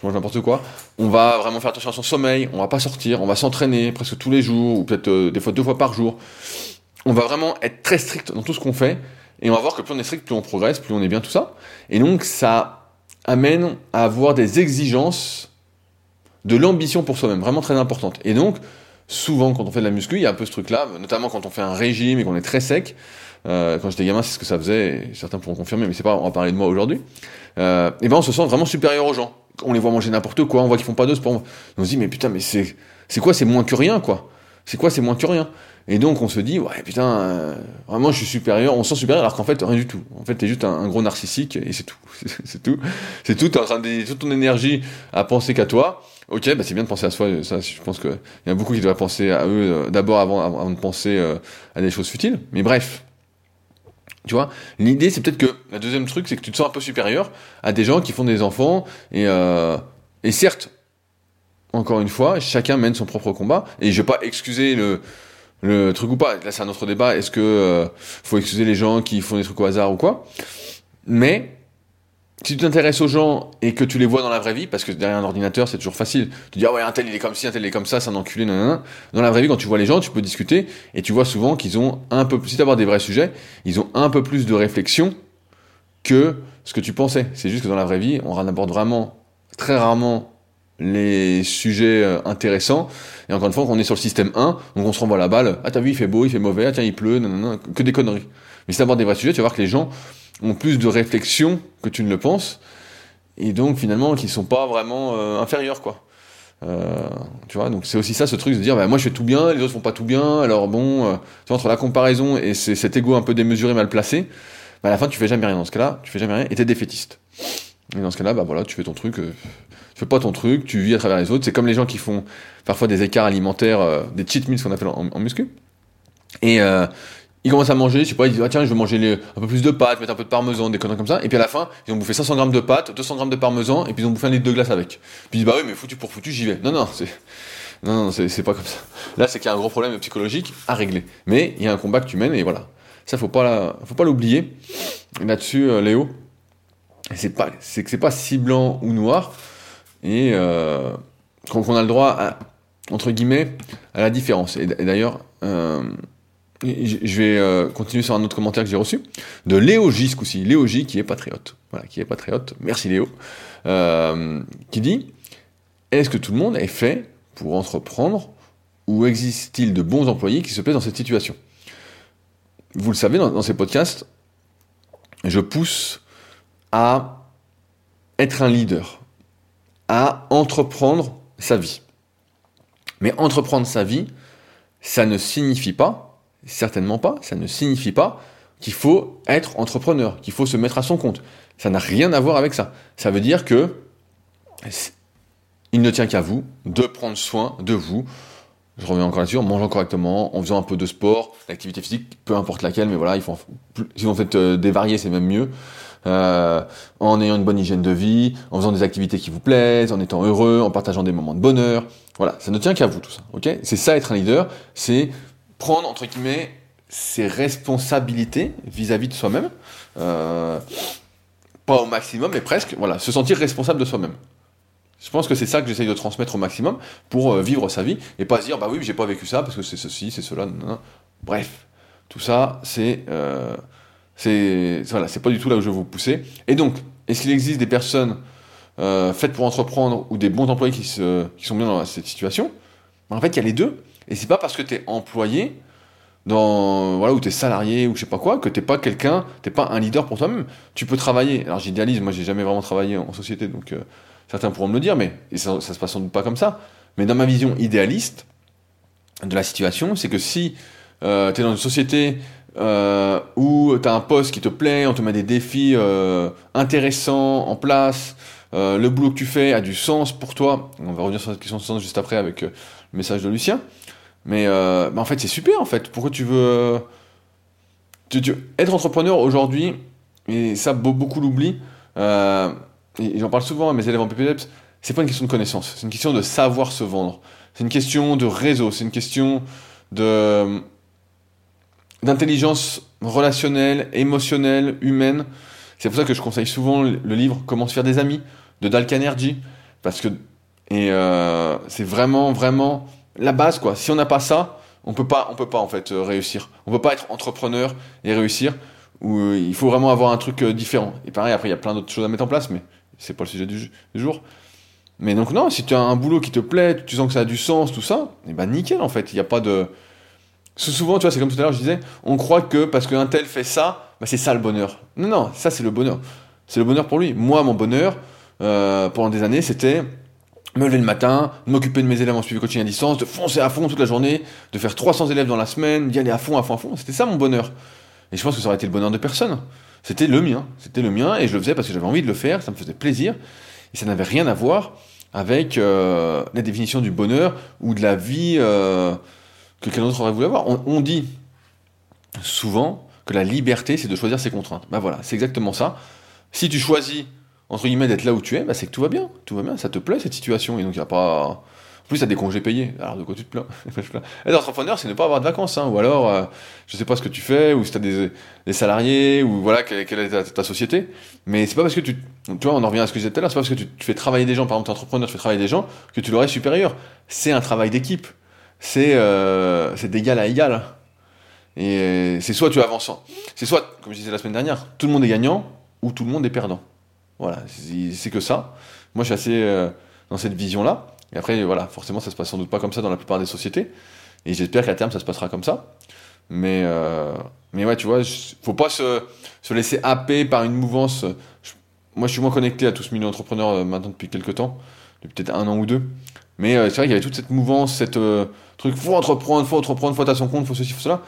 je mange n'importe quoi. On va vraiment faire attention à son sommeil, on va pas sortir, on va s'entraîner presque tous les jours, ou peut-être euh, des fois deux fois par jour. On va vraiment être très strict dans tout ce qu'on fait, et on va voir que plus on est strict, plus on progresse, plus on est bien, tout ça. Et donc ça amène à avoir des exigences, de l'ambition pour soi-même, vraiment très importante. Et donc, souvent quand on fait de la muscu, il y a un peu ce truc-là, notamment quand on fait un régime et qu'on est très sec. Euh, quand j'étais gamin, c'est ce que ça faisait, certains pourront confirmer, mais c'est pas, on va parler de moi aujourd'hui. Euh, et ben on se sent vraiment supérieur aux gens on les voit manger n'importe quoi, on voit qu'ils font pas de sport. On se dit, mais putain, mais c'est, c'est quoi, c'est moins que rien, quoi? C'est quoi, c'est moins que rien? Et donc, on se dit, ouais, putain, euh, vraiment, je suis supérieur, on se sent supérieur, alors qu'en fait, rien du tout. En fait, t'es juste un, gros narcissique, et c'est tout. [laughs] c'est tout. C'est tout, t'es en train de toute ton énergie à penser qu'à toi. Ok, bah c'est bien de penser à soi, ça, je pense qu'il y a beaucoup qui devraient penser à eux euh, d'abord avant, avant, de penser euh, à des choses futiles. Mais bref, tu vois, l'idée c'est peut-être que la deuxième truc c'est que tu te sens un peu supérieur à des gens qui font des enfants et euh, et certes, encore une fois, chacun mène son propre combat et je vais pas excuser le le truc ou pas. Là c'est un autre débat. Est-ce que euh, faut excuser les gens qui font des trucs au hasard ou quoi? Mais si tu t'intéresses aux gens et que tu les vois dans la vraie vie, parce que derrière un ordinateur, c'est toujours facile. Tu dis, ah ouais, un tel il est comme ci, un tel il est comme ça, c'est un enculé, non. Dans la vraie vie, quand tu vois les gens, tu peux discuter et tu vois souvent qu'ils ont un peu plus, si d'avoir des vrais sujets, ils ont un peu plus de réflexion que ce que tu pensais. C'est juste que dans la vraie vie, on aborde vraiment, très rarement, les sujets euh, intéressants. Et encore une fois, on est sur le système 1, donc on se renvoie la balle. Ah, t'as vu, il fait beau, il fait mauvais, ah, tiens, il pleut, non, que des conneries. Mais si t'abordes des vrais sujets, tu vas voir que les gens ont plus de réflexion que tu ne le penses, et donc finalement qui sont pas vraiment euh, inférieurs, quoi. Euh, tu vois, donc c'est aussi ça ce truc de dire, bah, moi je fais tout bien, les autres font pas tout bien, alors bon, euh, entre la comparaison et cet ego un peu démesuré, mal placé, bah, à la fin tu fais jamais rien. Dans ce cas-là, tu fais jamais rien et t'es défaitiste. Et dans ce cas-là, bah voilà, tu fais ton truc, tu fais pas ton truc, tu vis à travers les autres. C'est comme les gens qui font parfois des écarts alimentaires, des cheat meals, qu'on appelle en, en muscu. Et ils commencent à manger, je sais pas, ils disent, ah tiens, je vais manger un peu plus de pâtes, mettre un peu de parmesan, des conneries comme ça. Et puis à la fin, ils ont bouffé 500 grammes de pâtes, 200 grammes de parmesan, et puis ils ont bouffé un litre de glace avec. Puis ils disent, bah oui, mais foutu pour foutu, j'y vais. Non, non, c'est, non, non, c'est pas comme ça. Là, c'est qu'il y a un gros problème psychologique à régler. Mais il y a un combat que tu mènes, et voilà. Ça, faut pas, faut pas l'oublier. Là-dessus, euh, Léo, c'est pas, que c'est pas si blanc ou noir, et euh, qu'on a le droit à, entre guillemets, à la différence. Et, d'ailleurs, euh, je vais euh, continuer sur un autre commentaire que j'ai reçu de Léo J ce coup-ci, Léo J qui est patriote, voilà, qui est patriote. Merci Léo, euh, qui dit est-ce que tout le monde est fait pour entreprendre ou existe-t-il de bons employés qui se plaisent dans cette situation? Vous le savez, dans, ces podcasts, je pousse à être un leader, à entreprendre sa vie. Mais entreprendre sa vie, ça ne signifie pas, certainement pas, ça ne signifie pas qu'il faut être entrepreneur, qu'il faut se mettre à son compte. Ça n'a rien à voir avec ça. Ça veut dire que il ne tient qu'à vous de prendre soin de vous. Je reviens encore là-dessus, en mangeant correctement, en faisant un peu de sport, l'activité physique, peu importe laquelle, mais voilà, si vous faites euh, dévarier, c'est même mieux. Euh, en ayant une bonne hygiène de vie, en faisant des activités qui vous plaisent, en étant heureux, en partageant des moments de bonheur. Voilà, ça ne tient qu'à vous tout ça, C'est ça être un leader, c'est prendre entre guillemets ses responsabilités vis-à-vis de soi-même, euh, pas au maximum, mais presque. Voilà, se sentir responsable de soi-même. Je pense que c'est ça que j'essaye de transmettre au maximum pour euh, vivre sa vie et pas se dire bah oui j'ai pas vécu ça parce que c'est ceci c'est cela bref tout ça c'est euh, c'est voilà, c'est pas du tout là où je veux vous pousser. Et donc, est-ce qu'il existe des personnes faites pour entreprendre ou des bons employés qui, se, qui sont bien dans cette situation? En fait, il y a les deux. Et c'est pas parce que tu es employé dans voilà où tu es salarié ou je sais pas quoi que t'es pas quelqu'un, t'es pas un leader pour toi-même. Tu peux travailler. Alors j'idéalise, moi j'ai jamais vraiment travaillé en, société, donc euh, certains pourront me le dire, mais ça, ça se passe sans doute pas comme ça. Mais dans ma vision idéaliste de la situation, c'est que si euh, tu es dans une société euh, où tu as un poste qui te plaît, on te met des défis euh, intéressants en place, euh, le boulot que tu fais a du sens pour toi. On va revenir sur cette question de sens juste après avec le message de Lucien. Mais, euh, en fait, c'est super en fait. Pourquoi tu veux. Être entrepreneur aujourd'hui, et ça beaucoup l'oublient, et j'en parle souvent à mes élèves en PPDEPS, c'est pas une question de connaissance, c'est une question de savoir se vendre. C'est une question de réseau, c'est une question de d'intelligence relationnelle, émotionnelle, humaine. C'est pour ça que je conseille souvent le livre Comment se faire des amis de Dal Carnegie parce que euh, c'est vraiment vraiment la base quoi. Si on n'a pas ça, on peut pas on peut pas en fait euh, réussir. On peut pas être entrepreneur et réussir. Euh, il faut vraiment avoir un truc euh, différent. Et pareil après il y a plein d'autres choses à mettre en place, mais c'est pas le sujet du, jour. Mais donc non, si tu as un boulot qui te plaît, tu sens que ça a du sens, tout ça, et eh ben nickel en fait. Il n'y a pas de Souvent, tu vois, c'est comme tout à l'heure, je disais, on croit que parce qu'un tel fait ça, bah, c'est ça le bonheur. Non, non, ça c'est le bonheur. C'est le bonheur pour lui. Moi, mon bonheur, pendant des années, c'était me lever le matin, m'occuper de mes élèves en suivi coaching à distance, de foncer à fond toute la journée, de faire 300 élèves dans la semaine, d'y aller à fond, à fond, à fond. C'était ça mon bonheur. Et je pense que ça aurait été le bonheur de personne. C'était le mien. C'était le mien et je le faisais parce que j'avais envie de le faire, ça me faisait plaisir. Et ça n'avait rien à voir avec euh, la définition du bonheur ou de la vie. Euh, que quelqu'un d'autre aurait voulu avoir. On, dit souvent que la liberté, c'est de choisir ses contraintes. Ben voilà, c'est exactement ça. Si tu choisis, entre guillemets, d'être là où tu es, bah c'est que tout va bien. Tout va bien, ça te plaît cette situation. Et donc, il n'y a pas. En plus, tu as des congés payés. Alors, de quoi tu te plains [laughs] Être entrepreneur, c'est ne pas avoir de vacances. Hein. Ou alors, euh, je sais pas ce que tu fais, ou si tu as des, des, salariés, ou voilà, quelle, est ta, société. Mais c'est pas parce que tu. Tu vois, on en revient à ce que je disais tout à l'heure, c'est pas parce que tu, fais travailler des gens, par exemple, tu es entrepreneur, tu fais travailler des gens, que tu leur es supérieur. C'est un travail d'équipe c'est euh, d'égal à égal. Et c'est soit tu avances, c'est soit, comme je disais la semaine dernière, tout le monde est gagnant ou tout le monde est perdant. Voilà, c'est que ça. Moi, je suis assez euh, dans cette vision-là. Et après, voilà, forcément, ça se passe sans doute pas comme ça dans la plupart des sociétés. Et j'espère qu'à terme, ça se passera comme ça. Mais, euh, mais ouais, tu vois, faut pas se, se laisser happer par une mouvance. moi, je suis moins connecté à tout ce milieu entrepreneur euh, maintenant depuis quelques temps, depuis peut-être un an ou deux. Mais c'est vrai qu'il y avait toute cette mouvance, cette truc, faut entreprendre, faut entreprendre, faut être à son compte, faut ceci, faut cela.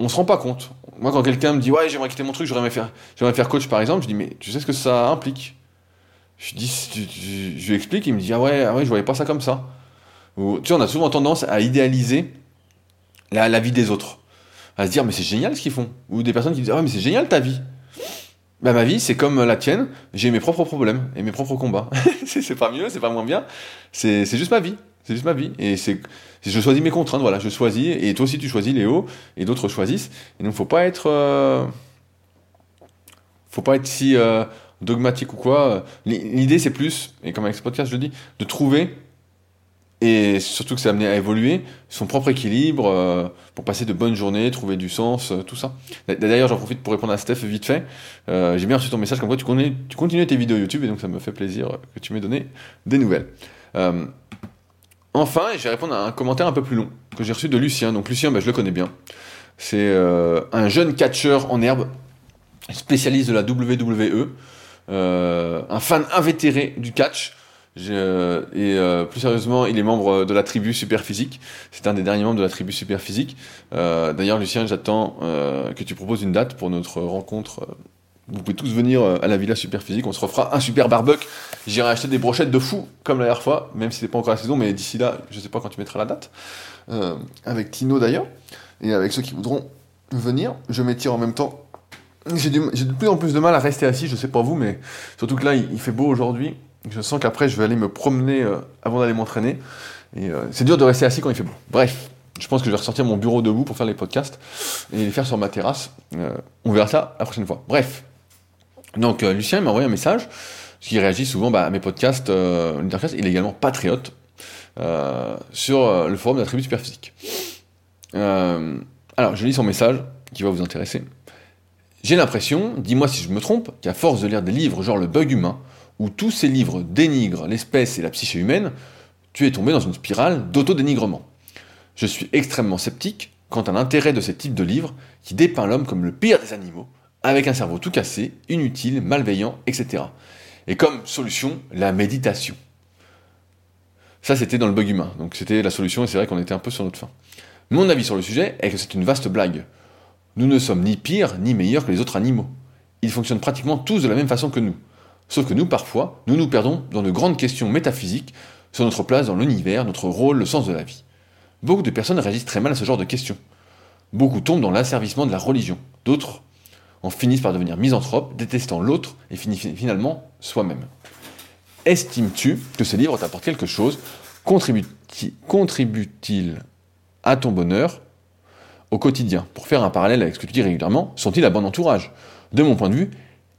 On se rend pas compte. Moi, quand quelqu'un me dit, ouais, j'aimerais quitter mon truc, j'aimerais faire, faire coach, par exemple, je dis, mais tu sais ce que ça implique? Je dis, je lui explique, il me dit, ah ouais, ah ouais, je voyais pas ça comme ça. Ou, tu sais, on a souvent tendance à idéaliser la, la vie des autres. À se dire, mais c'est génial ce qu'ils font. Ou des personnes qui disent, ah ouais, mais c'est génial ta vie. Bah, ma vie, c'est comme la tienne, j'ai mes propres problèmes et mes propres combats. [laughs] c'est pas mieux, c'est pas moins bien, c'est juste ma vie. C'est juste ma vie. Et c'est je choisis mes contraintes, voilà, je choisis, et toi aussi tu choisis Léo, et d'autres choisissent. Et donc faut pas être. Euh, faut pas être si euh, dogmatique ou quoi. L'idée c'est plus, et comme avec ce podcast je le dis, de trouver et surtout que c'est amené à évoluer, son propre équilibre euh, pour passer de bonnes journées, trouver du sens, euh, tout ça. D'ailleurs, j'en profite pour répondre à Steph vite fait. Euh, J'ai bien reçu ton message comme quoi tu, connais, tu continues tes vidéos YouTube et donc ça me fait plaisir que tu m'aies donné des nouvelles. Euh, enfin, je vais répondre à un commentaire un peu plus long que j'ai reçu de Lucien. Donc Lucien, ben, je le connais bien. C'est un jeune catcheur en herbe, spécialiste de la WWE. un fan invétéré du catch. Et euh, plus sérieusement, il est membre de la tribu Super Physique. C'est un des derniers membres de la tribu Super Physique. Euh, D'ailleurs, Lucien, j'attends euh, que tu proposes une date pour notre rencontre. Vous pouvez tous venir à la Villa Super Physique. On se refera un super barbecue. J'irai acheter des brochettes de fou, comme la dernière fois, même si c'est pas encore la saison. Mais d'ici là, je sais pas quand tu mettras la date. avec Tino d'ailleurs. Et avec ceux qui voudront venir. Je m'étire en même temps. J'ai de plus en plus de mal à rester assis. Je sais pas vous, mais surtout que là, il fait beau aujourd'hui. Je sens qu'après, je vais aller me promener euh, avant d'aller m'entraîner. Et euh, c'est dur de rester assis quand il fait beau. Bref, je pense que je vais ressortir mon bureau debout pour faire les podcasts et les faire sur ma terrasse. Euh, on verra ça la prochaine fois. Bref. Donc, Lucien m'a envoyé un message qui réagit souvent bah, à mes podcasts. Il est également patriote sur le forum de la alors, je lis son message qui va vous intéresser. J'ai l'impression, dis-moi si je me trompe, qu'à force de lire des livres genre Le Bug Humain, où tous ces livres dénigrent l'espèce et la psyché humaine, tu es tombé dans une spirale d'autodénigrement. Je suis extrêmement sceptique quant à l'intérêt de ces types de livres qui dépeint l'homme comme le pire des animaux, avec un cerveau tout cassé, inutile, malveillant, etc. Et comme solution, la méditation. Ça, c'était dans le bug humain, donc c'était la solution, et c'est vrai qu'on était un peu sur notre fin. Mon avis sur le sujet est que c'est une vaste blague. Nous ne sommes ni pires ni meilleurs que les autres animaux. Ils fonctionnent pratiquement tous de la même façon que nous. Sauf que nous, parfois, nous nous perdons dans de grandes questions métaphysiques sur notre place dans l'univers, notre rôle, le sens de la vie. Beaucoup de personnes réagissent très mal à ce genre de questions. Beaucoup tombent dans l'asservissement de la religion. D'autres en finissent par devenir misanthropes, détestant l'autre et finalement soi-même. Estimes-tu que ces livres t'apportent quelque chose? Contribuent-ils à ton bonheur? Au quotidien Pour faire un parallèle avec ce que tu dis régulièrement, sont-ils à bon entourage? De mon point de vue,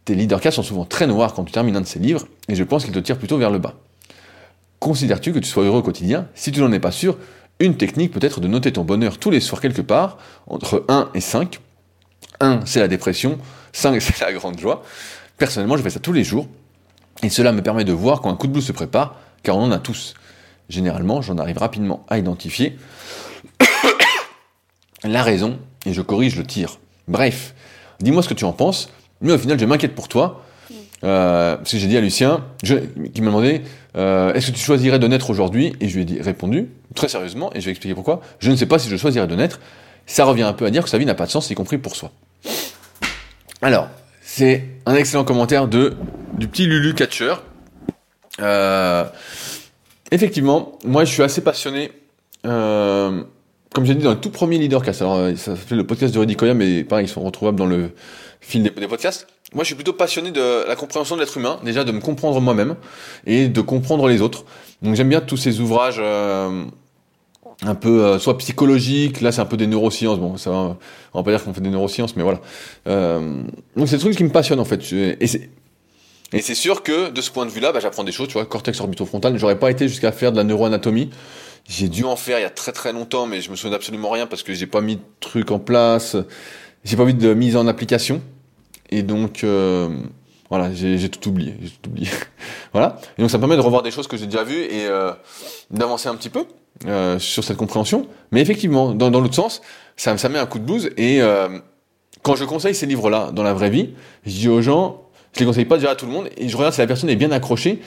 tes leadercast sont souvent très noirs quand tu termines un de ces livres, et je pense qu'ils te tirent plutôt vers le bas. Considères-tu que tu sois heureux au quotidien? Si tu n'en es pas sûr, une technique peut être de noter ton bonheur tous les soirs quelque part, entre 1 et 5. 1, c'est la dépression, 5, c'est la grande joie. Personnellement, je fais ça tous les jours, et cela me permet de voir quand un coup de blues se prépare, car on en a tous. Généralement, j'en arrive rapidement à identifier [coughs] la raison, et je corrige le tir. Bref, dis-moi ce que tu en penses, mais au final, je m'inquiète pour toi. Euh, parce que j'ai dit à Lucien, qui m'a demandé euh, est-ce que tu choisirais de naître aujourd'hui? Et je lui ai dit, répondu très sérieusement, et je vais expliquer pourquoi. Je ne sais pas si je choisirais de naître. Ça revient un peu à dire que sa vie n'a pas de sens, y compris pour soi. Alors, c'est un excellent commentaire de du petit Lulu Catcher. Euh, effectivement, moi je suis assez passionné. Euh, comme j'ai dit dans le tout premier Leadercast, alors ça fait le podcast de Rudy Koya, mais pareil, ils sont retrouvables dans le fil des, podcasts. Moi, je suis plutôt passionné de la compréhension de l'être humain, déjà de me comprendre moi-même et de comprendre les autres. Donc, j'aime bien tous ces ouvrages euh, un peu euh, soit psychologiques. Là, c'est un peu des neurosciences. Bon, ça, va, on va pas dire qu'on fait des neurosciences, mais voilà. Euh, donc, c'est des trucs qui me passionnent en fait. Et c'est sûr que de ce point de vue-là, bah, j'apprends des choses. Tu vois, cortex orbitofrontal. J'aurais pas été jusqu'à faire de la neuroanatomie. J'ai dû en faire il y a très très longtemps, mais je me souviens absolument rien parce que j'ai pas mis de trucs en place j'ai pas envie de mise en application. Et donc, euh, voilà, j'ai tout oublié. J'ai tout oublié. [laughs] voilà. Et donc, ça me permet de revoir des choses que j'ai déjà vues et euh, d'avancer un petit peu euh, sur cette compréhension. Mais effectivement, dans, dans l'autre sens, ça, ça met un coup de blues. Et euh, quand je conseille ces livres-là dans la vraie vie, je dis aux gens, je les conseille pas déjà à tout le monde, et je regarde si la personne est bien accrochée,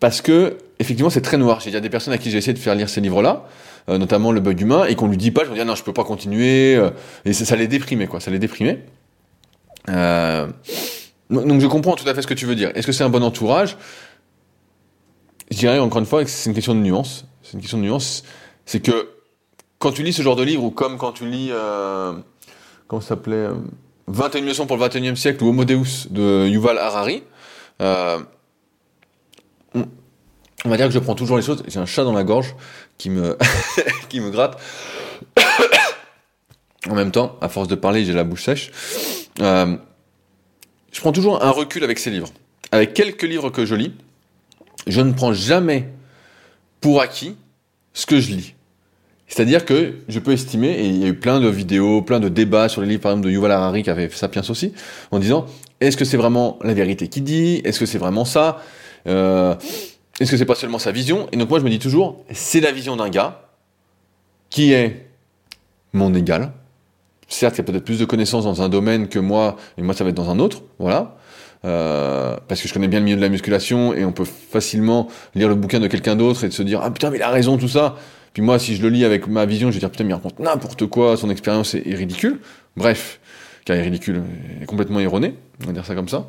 parce que effectivement, c'est très noir. J'ai déjà des personnes à qui j'ai essayé de faire lire ces livres-là. Euh, notamment le bug humain, et qu'on lui dit pas, je me dis ah non, je peux pas continuer, euh, et ça, les déprimait quoi, ça les déprimait. Euh, donc je comprends tout à fait ce que tu veux dire. Est-ce que c'est un bon entourage? Je dirais encore une fois que c'est une question de nuance. C'est une question de nuance. C'est que quand tu lis ce genre de livre, ou comme quand tu lis, euh, comment ça s'appelait 21 leçons pour le 21e siècle, ou Homo Deus de Yuval Harari, euh, on va dire que je prends toujours les choses. J'ai un chat dans la gorge qui me, [laughs] qui me gratte. en même temps, à force de parler, j'ai la bouche sèche. Euh, je prends toujours un recul avec ces livres. Avec quelques livres que je lis, je ne prends jamais pour acquis ce que je lis. C'est-à-dire que je peux estimer, et il y a eu plein de vidéos, plein de débats sur les livres, par exemple, de Yuval Harari qui avait Sapiens aussi, en disant, est-ce que c'est vraiment la vérité qui dit? Est-ce que c'est vraiment ça? Euh, est-ce que c'est pas seulement sa vision? Et donc moi je me dis toujours, c'est la vision d'un gars qui est mon égal. Certes, il y a peut-être plus de connaissances dans un domaine que moi, et moi ça va être dans un autre, voilà. Euh, parce que je connais bien le milieu de la musculation et on peut facilement lire le bouquin de quelqu'un d'autre et de se dire ah putain mais il a raison tout ça. Puis moi si je le lis avec ma vision je vais dire putain mais il raconte n'importe quoi, son expérience est, ridicule. Bref, car est ridicule, est complètement erroné, on va dire ça comme ça.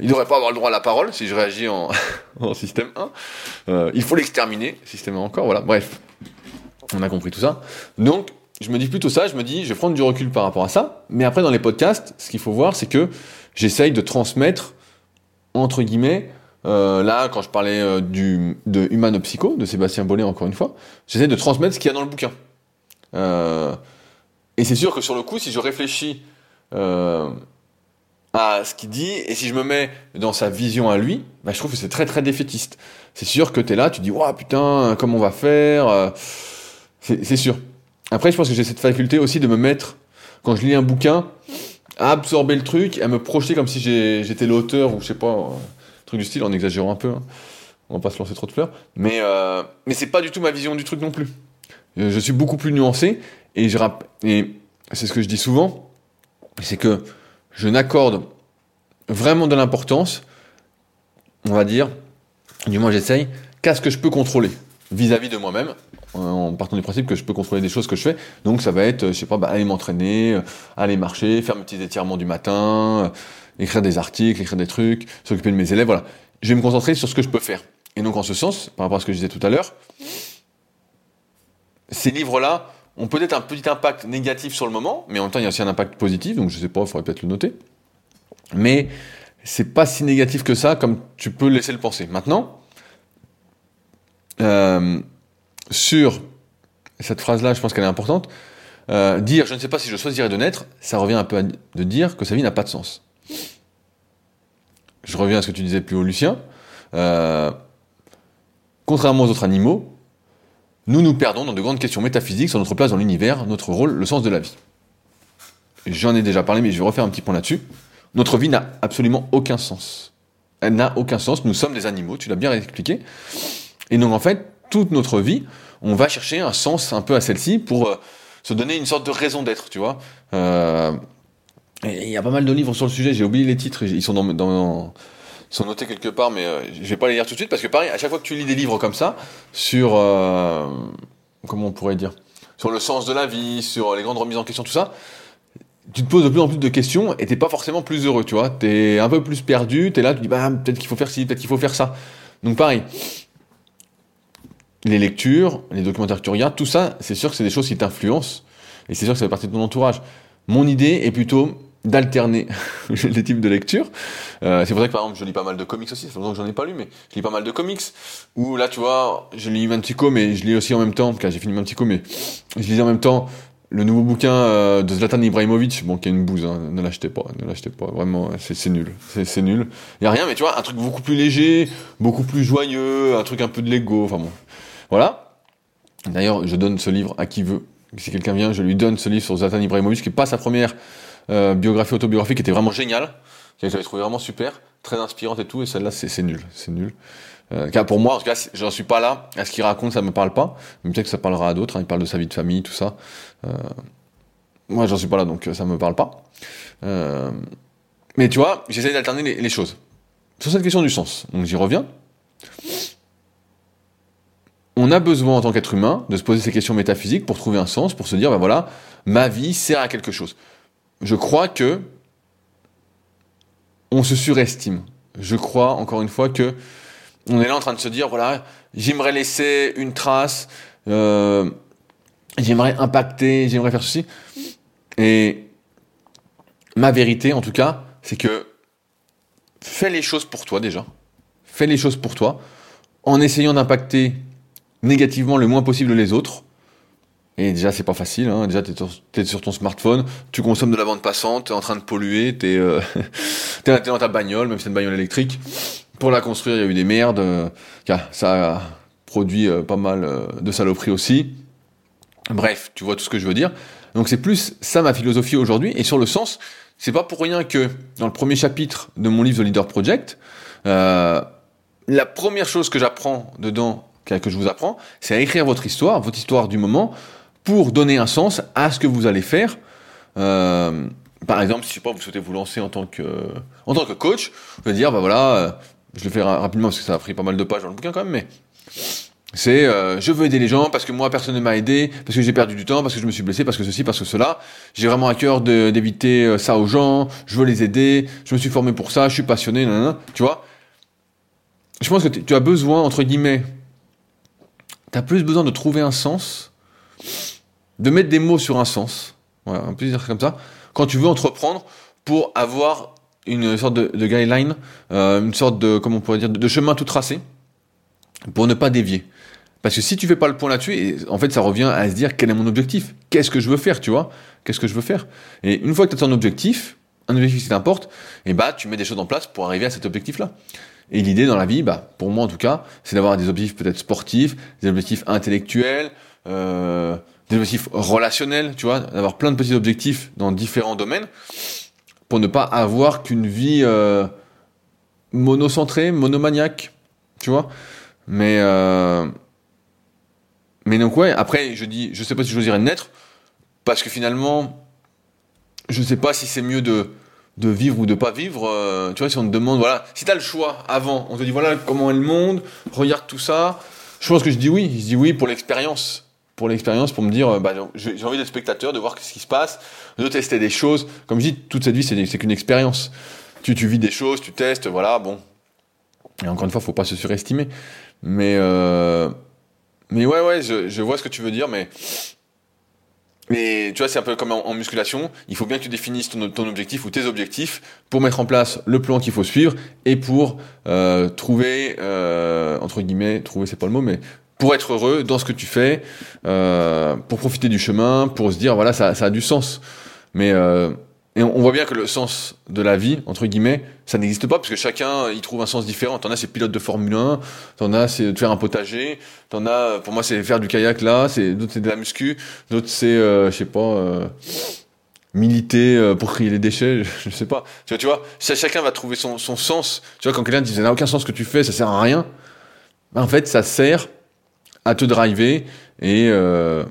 Il devrait pas avoir le droit à la parole si je réagis en, [laughs] en système 1. Euh, il faut l'exterminer, système 1 encore, voilà. Bref, on a compris tout ça. Donc, je me dis plutôt ça, je me dis, je vais prendre du recul par rapport à ça. Mais après, dans les podcasts, ce qu'il faut voir, c'est que j'essaye de transmettre, entre guillemets, euh, là, quand je parlais euh, du, de Humano-Psycho, de Sébastien Bollet, encore une fois, j'essaie de transmettre ce qu'il y a dans le bouquin. Euh, et c'est sûr que sur le coup, si je réfléchis euh, à ce qu'il dit, et si je me mets dans sa vision à lui, bah, je trouve que c'est très très défaitiste. C'est sûr que tu es là, tu dis, oh putain, comment on va faire euh, C'est sûr. Après, je pense que j'ai cette faculté aussi de me mettre, quand je lis un bouquin, à absorber le truc, à me projeter comme si j'étais l'auteur ou je sais pas, truc du style, en exagérant un peu. Hein. On va pas se lancer trop de fleurs. Mais, euh, mais c'est pas du tout ma vision du truc non plus. Je suis beaucoup plus nuancé et, et c'est ce que je dis souvent, c'est que je n'accorde vraiment de l'importance, on va dire, du moins j'essaye, qu'à ce que je peux contrôler vis-à-vis de moi-même, en partant du principe que je peux contrôler des choses que je fais. Donc ça va être, je sais pas, bah, aller m'entraîner, euh, aller marcher, faire mes petits étirements du matin, euh, écrire des articles, écrire des trucs, s'occuper de mes élèves, voilà. Je vais me concentrer sur ce que je peux faire. Et donc en ce sens, par rapport à ce que je disais tout à l'heure, ces livres-là ont peut-être un petit impact négatif sur le moment, mais en même temps il y a aussi un impact positif, donc je sais pas, il faudrait peut-être le noter. Mais c'est pas si négatif que ça comme tu peux laisser le penser. Maintenant, euh, sur cette phrase-là, je pense qu'elle est importante. Euh, dire je ne sais pas si je choisirais de naître, ça revient un peu à de dire que sa vie n'a pas de sens. Je reviens à ce que tu disais plus haut, Lucien. Euh, contrairement aux autres animaux, nous nous perdons dans de grandes questions métaphysiques sur notre place dans l'univers, notre rôle, le sens de la vie. J'en ai déjà parlé, mais je vais refaire un petit point là-dessus. Notre vie n'a absolument aucun sens. Elle n'a aucun sens. Nous sommes des animaux, tu l'as bien expliqué. Et donc en fait, toute notre vie, on va chercher un sens un peu à celle-ci pour euh, se donner une sorte de raison d'être, tu vois. Euh, il y a pas mal de livres sur le sujet, j'ai oublié les titres, ils sont notés quelque part, mais euh, je vais pas les lire tout de suite parce que pareil, à chaque fois que tu lis des livres comme ça sur comment on pourrait dire, sur le sens de la vie, sur les grandes remises en question, tout ça, tu te poses de plus en plus de questions et t'es pas forcément plus heureux, tu vois. T'es un peu plus perdu, t'es là, tu dis bah peut-être qu'il faut faire ci, peut-être qu'il faut faire ça. Donc pareil, les lectures, les documentaires que tu regardes, tout ça, c'est sûr que c'est des choses qui t'influencent, et c'est sûr que ça fait partie de ton entourage. Mon idée est plutôt d'alterner [laughs] les types de lecture. Euh, c'est pour ça que par exemple je lis pas mal de comics aussi, ça fait longtemps que j'en ai pas lu, mais je lis pas mal de comics, où là tu vois, je lis Mantico, mais je lis aussi en même temps, car j'ai fini Mantico, mais je lis en même temps le nouveau bouquin euh, de Zlatan Ibrahimovic, bon, qui est une bouse, hein, ne l'achetez pas, ne l'achetez pas, vraiment, c'est nul, c'est nul. Y a rien, mais tu vois, un truc beaucoup plus léger, beaucoup plus joyeux, un truc un peu de Lego, enfin bon, voilà. D'ailleurs, je donne ce livre à qui veut. Si quelqu'un vient, je lui donne ce livre sur Zlatan Ibrahimovic, qui n'est pas sa première euh, biographie autobiographique, qui était vraiment géniale, j'avais trouvé vraiment super, très inspirante et tout, et celle-là, c'est nul, c'est nul. Euh, car pour moi, en tout cas, j'en suis pas là. À ce qu'il raconte, ça me parle pas. Mais peut-être que ça parlera à d'autres. Hein. il parle de sa vie de famille, tout ça. Euh, moi, j'en suis pas là, donc ça me parle pas. Euh, mais tu vois, j'essaie d'alterner les, les, choses. Sur cette question du sens, donc j'y reviens on a besoin en tant qu'être humain de se poser ces questions métaphysiques pour trouver un sens, pour se dire, ben voilà, ma vie sert à quelque chose. Je crois que on se surestime. Je crois, encore une fois, que on est là en train de se dire, voilà, j'aimerais laisser une trace, euh, j'aimerais impacter, j'aimerais faire ceci. Et ma vérité, en tout cas, c'est que fais les choses pour toi déjà. Fais les choses pour toi en essayant d'impacter négativement le moins possible les autres. Et déjà, c'est pas facile. Hein. Déjà, t'es es sur ton smartphone, tu consommes de la bande passante, t'es en train de polluer, t'es euh, [laughs] es dans ta bagnole, même si c'est une bagnole électrique. Pour la construire, il y a eu des merdes. Euh, ça a produit euh, pas mal euh, de saloperies aussi. Bref, tu vois tout ce que je veux dire. Donc c'est plus ça ma philosophie aujourd'hui. Et sur le sens, c'est pas pour rien que dans le premier chapitre de mon livre The Leader Project, la première chose que j'apprends dedans que je vous apprends, c'est à écrire votre histoire, votre histoire du moment, pour donner un sens à ce que vous allez faire euh, par exemple, si je sais pas, vous souhaitez vous lancer en tant que, en tant que coach, vous allez dire, bah voilà, euh, je le fais rapidement parce que ça a pris pas mal de pages dans le bouquin quand même, mais c'est euh, je veux aider les gens parce que moi personne ne m'a aidé, parce que j'ai perdu du temps, parce que je me suis blessé, parce que ceci, parce que cela. J'ai vraiment à cœur d'éviter euh, ça aux gens, je veux les aider, je me suis formé pour ça, je suis passionné, nanana, tu vois. Je pense que tu as besoin, entre guillemets, tu as plus besoin de trouver un sens, de mettre des mots sur un sens, voilà, on peut dire comme ça, quand tu veux entreprendre pour avoir une sorte de, guideline, euh, une sorte de, comment on pourrait dire, de chemin tout tracé pour ne pas dévier. Parce que si tu fais pas le point là-dessus, en fait, ça revient à se dire quel est mon objectif. Qu'est-ce que je veux faire, tu vois? Qu'est-ce que je veux faire? Et une fois que tu as ton objectif, un objectif qui t'importe, et bah, tu mets des choses en place pour arriver à cet objectif-là. Et l'idée dans la vie, bah, pour moi en tout cas, c'est d'avoir des objectifs peut-être sportifs, des objectifs intellectuels, euh, des objectifs relationnels, tu vois, d'avoir plein de petits objectifs dans différents domaines pour ne pas avoir qu'une vie euh, monocentrée, monomaniaque, tu vois. Mais euh, mais donc ouais, après je dis, je sais pas si je choisirais de naître parce que finalement, je sais pas si c'est mieux de de vivre ou de pas vivre. Euh, tu vois, si on te demande, voilà, si t'as le choix avant, on te dit voilà comment est le monde, regarde tout ça. Je pense que je dis oui. Je dis oui pour l'expérience pour l'expérience, pour me dire, euh, bah, j'ai envie d'être spectateur, de voir ce qui se passe, de tester des choses. Comme je dis, toute cette vie, c'est qu'une expérience. Tu, tu vis des choses, tu testes, voilà, bon. Et encore une fois, faut pas se surestimer. Mais, euh, mais ouais, ouais, je, je, vois ce que tu veux dire, mais, mais tu vois, c'est un peu comme en, musculation. Il faut bien que tu définisses ton, objectif ou tes objectifs pour mettre en place le plan qu'il faut suivre et pour euh, trouver, euh, entre guillemets, trouver, c'est pas le mot, mais pour être heureux dans ce que tu fais, euh, pour profiter du chemin, pour se dire voilà ça, ça a du sens. Mais euh, et on, voit bien que le sens de la vie entre guillemets, ça n'existe pas parce que chacun y trouve un sens différent. T'en as c'est pilote de Formule 1, t'en as c'est de faire un potager, t'en as pour moi c'est faire du kayak là, c'est d'autres c'est de la muscu, d'autres c'est euh, je sais pas euh, militer euh, pour crier les déchets, [laughs] je, sais pas. Tu vois, tu vois, chacun va trouver son, son sens. Tu vois, quand quelqu'un dit ça n'a aucun sens ce que tu fais, ça sert à rien. En fait, ça sert à te driver et euh,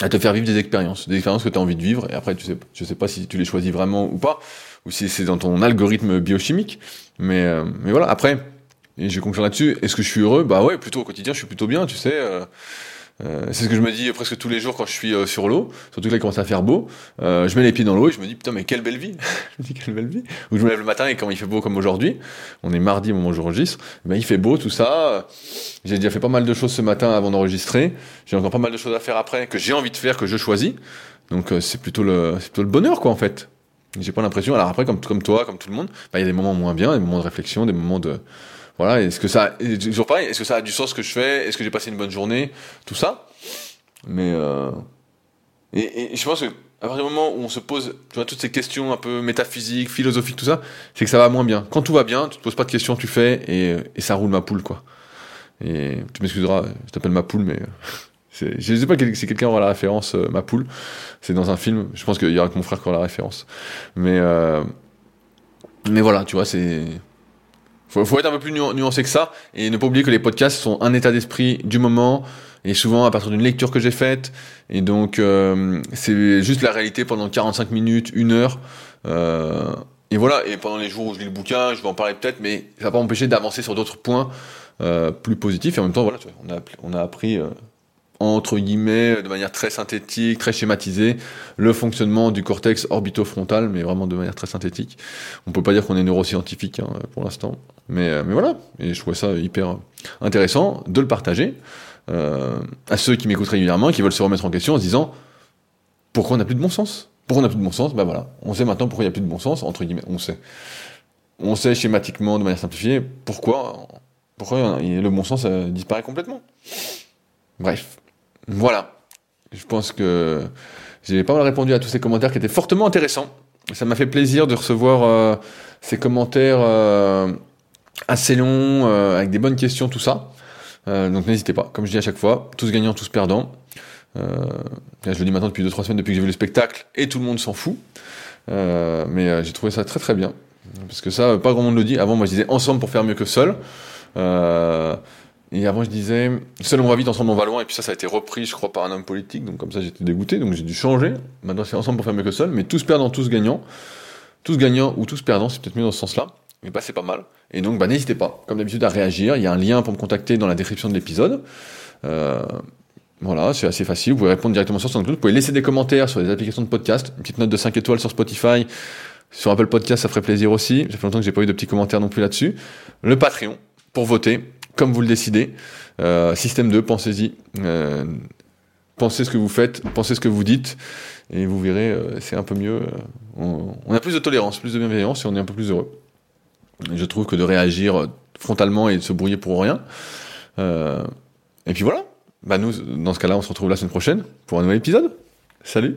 à te faire vivre des expériences, des expériences que tu as envie de vivre. Et après, tu sais, je sais pas si tu les choisis vraiment ou pas, ou si c'est dans ton algorithme biochimique. Mais, euh, mais voilà, après, et je conclure là-dessus, est-ce que je suis heureux? Bah ouais, plutôt au quotidien, je suis plutôt bien, tu sais. Euh, euh, c'est ce que je me dis presque tous les jours quand je suis euh, sur l'eau, surtout que là il commence à faire beau. Euh, je mets les pieds dans l'eau et je me dis putain mais quelle belle vie. [laughs] je me dis quelle belle vie. Ou je me lève le matin et quand il fait beau comme aujourd'hui, on est mardi au moment où j'enregistre, ben il fait beau tout ça. J'ai déjà fait pas mal de choses ce matin avant d'enregistrer. J'ai encore pas mal de choses à faire après que j'ai envie de faire que je choisis. Donc c'est plutôt le bonheur quoi en fait. J'ai pas l'impression. Alors après comme comme toi comme tout le monde, ben, il y a des moments moins bien, des moments de réflexion, des moments de voilà, est-ce que ça, toujours pareil, est-ce que ça a du sens ce que je fais? Est-ce que j'ai passé une bonne journée? Tout ça. Mais euh, et, je pense que à partir du moment où on se pose, tu vois, toutes ces questions un peu métaphysiques, philosophiques, tout ça, c'est que ça va moins bien. Quand tout va bien, tu te poses pas de questions, tu fais et, et ça roule ma poule, quoi. Et tu m'excuseras, je t'appelle ma poule, mais [laughs] je sais pas si quelqu'un aura la référence, euh, ma poule. C'est dans un film. Je pense qu'il y aura que mon frère qui aura la référence. Mais euh, mais voilà, tu vois, c'est faut, faut être un peu plus nuancé que ça et ne pas oublier que les podcasts sont un état d'esprit du moment et souvent à partir d'une lecture que j'ai faite. Et donc euh, c'est juste la réalité pendant 45 minutes, une heure euh, et voilà. Et pendant les jours où je lis le bouquin je vais en parler peut-être mais ça va pas m'empêcher d'avancer sur d'autres points euh, plus positifs. Et en même temps voilà tu vois, on a on a appris euh, entre guillemets, de manière très synthétique, très schématisée, le fonctionnement du cortex orbitofrontal, mais vraiment de manière très synthétique. On peut pas dire qu'on est neuroscientifique hein, pour l'instant, mais, euh, mais voilà. Et je trouvais ça hyper intéressant de le partager euh, à ceux qui m'écoutent régulièrement, qui veulent se remettre en question en se disant pourquoi on n'a plus de bon sens? Pourquoi on n'a plus de bon sens? Ben voilà, on sait maintenant pourquoi il n'y a plus de bon sens, entre guillemets, on sait. On sait schématiquement, de manière simplifiée, pourquoi, le bon sens euh, disparaît complètement. Bref, voilà. Je pense que j'ai pas mal répondu à tous ces commentaires qui étaient fortement intéressants. Ça m'a fait plaisir de recevoir euh, ces commentaires assez longs, euh, avec des bonnes questions, tout ça. Euh, donc n'hésitez pas, comme je dis à chaque fois, tous gagnants, tous perdants. Euh, je le dis maintenant depuis 2-3 semaines, depuis que j'ai vu le spectacle, et tout le monde s'en fout. mais j'ai trouvé ça très très bien. Parce que ça, pas grand monde le dit. Avant, moi je disais ensemble pour faire mieux que seul. Et avant, je disais, seul on va vite, ensemble on va loin. Et puis ça, ça a été repris, je crois, par un homme politique. Donc comme ça, j'étais dégoûté. Donc j'ai dû changer. Maintenant, c'est ensemble pour faire mieux que seul. Mais tous perdants, tous gagnants. Tous gagnants ou tous perdants, c'est peut-être mieux dans ce sens-là. Mais bah, c'est pas mal. Et donc, bah, n'hésitez pas, comme d'habitude, à réagir. Il y a un lien pour me contacter dans la description de l'épisode. Euh, voilà, c'est assez facile. Vous pouvez répondre directement sur SoundCloud. Vous pouvez laisser des commentaires sur les applications de podcast. Une petite note de 5 étoiles sur Spotify. Sur Apple Podcast, ça ferait plaisir aussi. Ça fait longtemps que j'ai pas eu de petits commentaires non plus là-dessus. Le Patreon, pour voter, comme vous le décidez. Euh, système 2, pensez-y. Euh, pensez ce que vous faites, pensez ce que vous dites. Et vous verrez, euh, c'est un peu mieux. On, on, a plus de tolérance, plus de bienveillance et on est un peu plus heureux. Je trouve que de réagir frontalement et de se brouiller pour rien. et puis voilà. Bah nous, dans ce cas-là, on se retrouve la semaine prochaine pour un nouvel épisode. Salut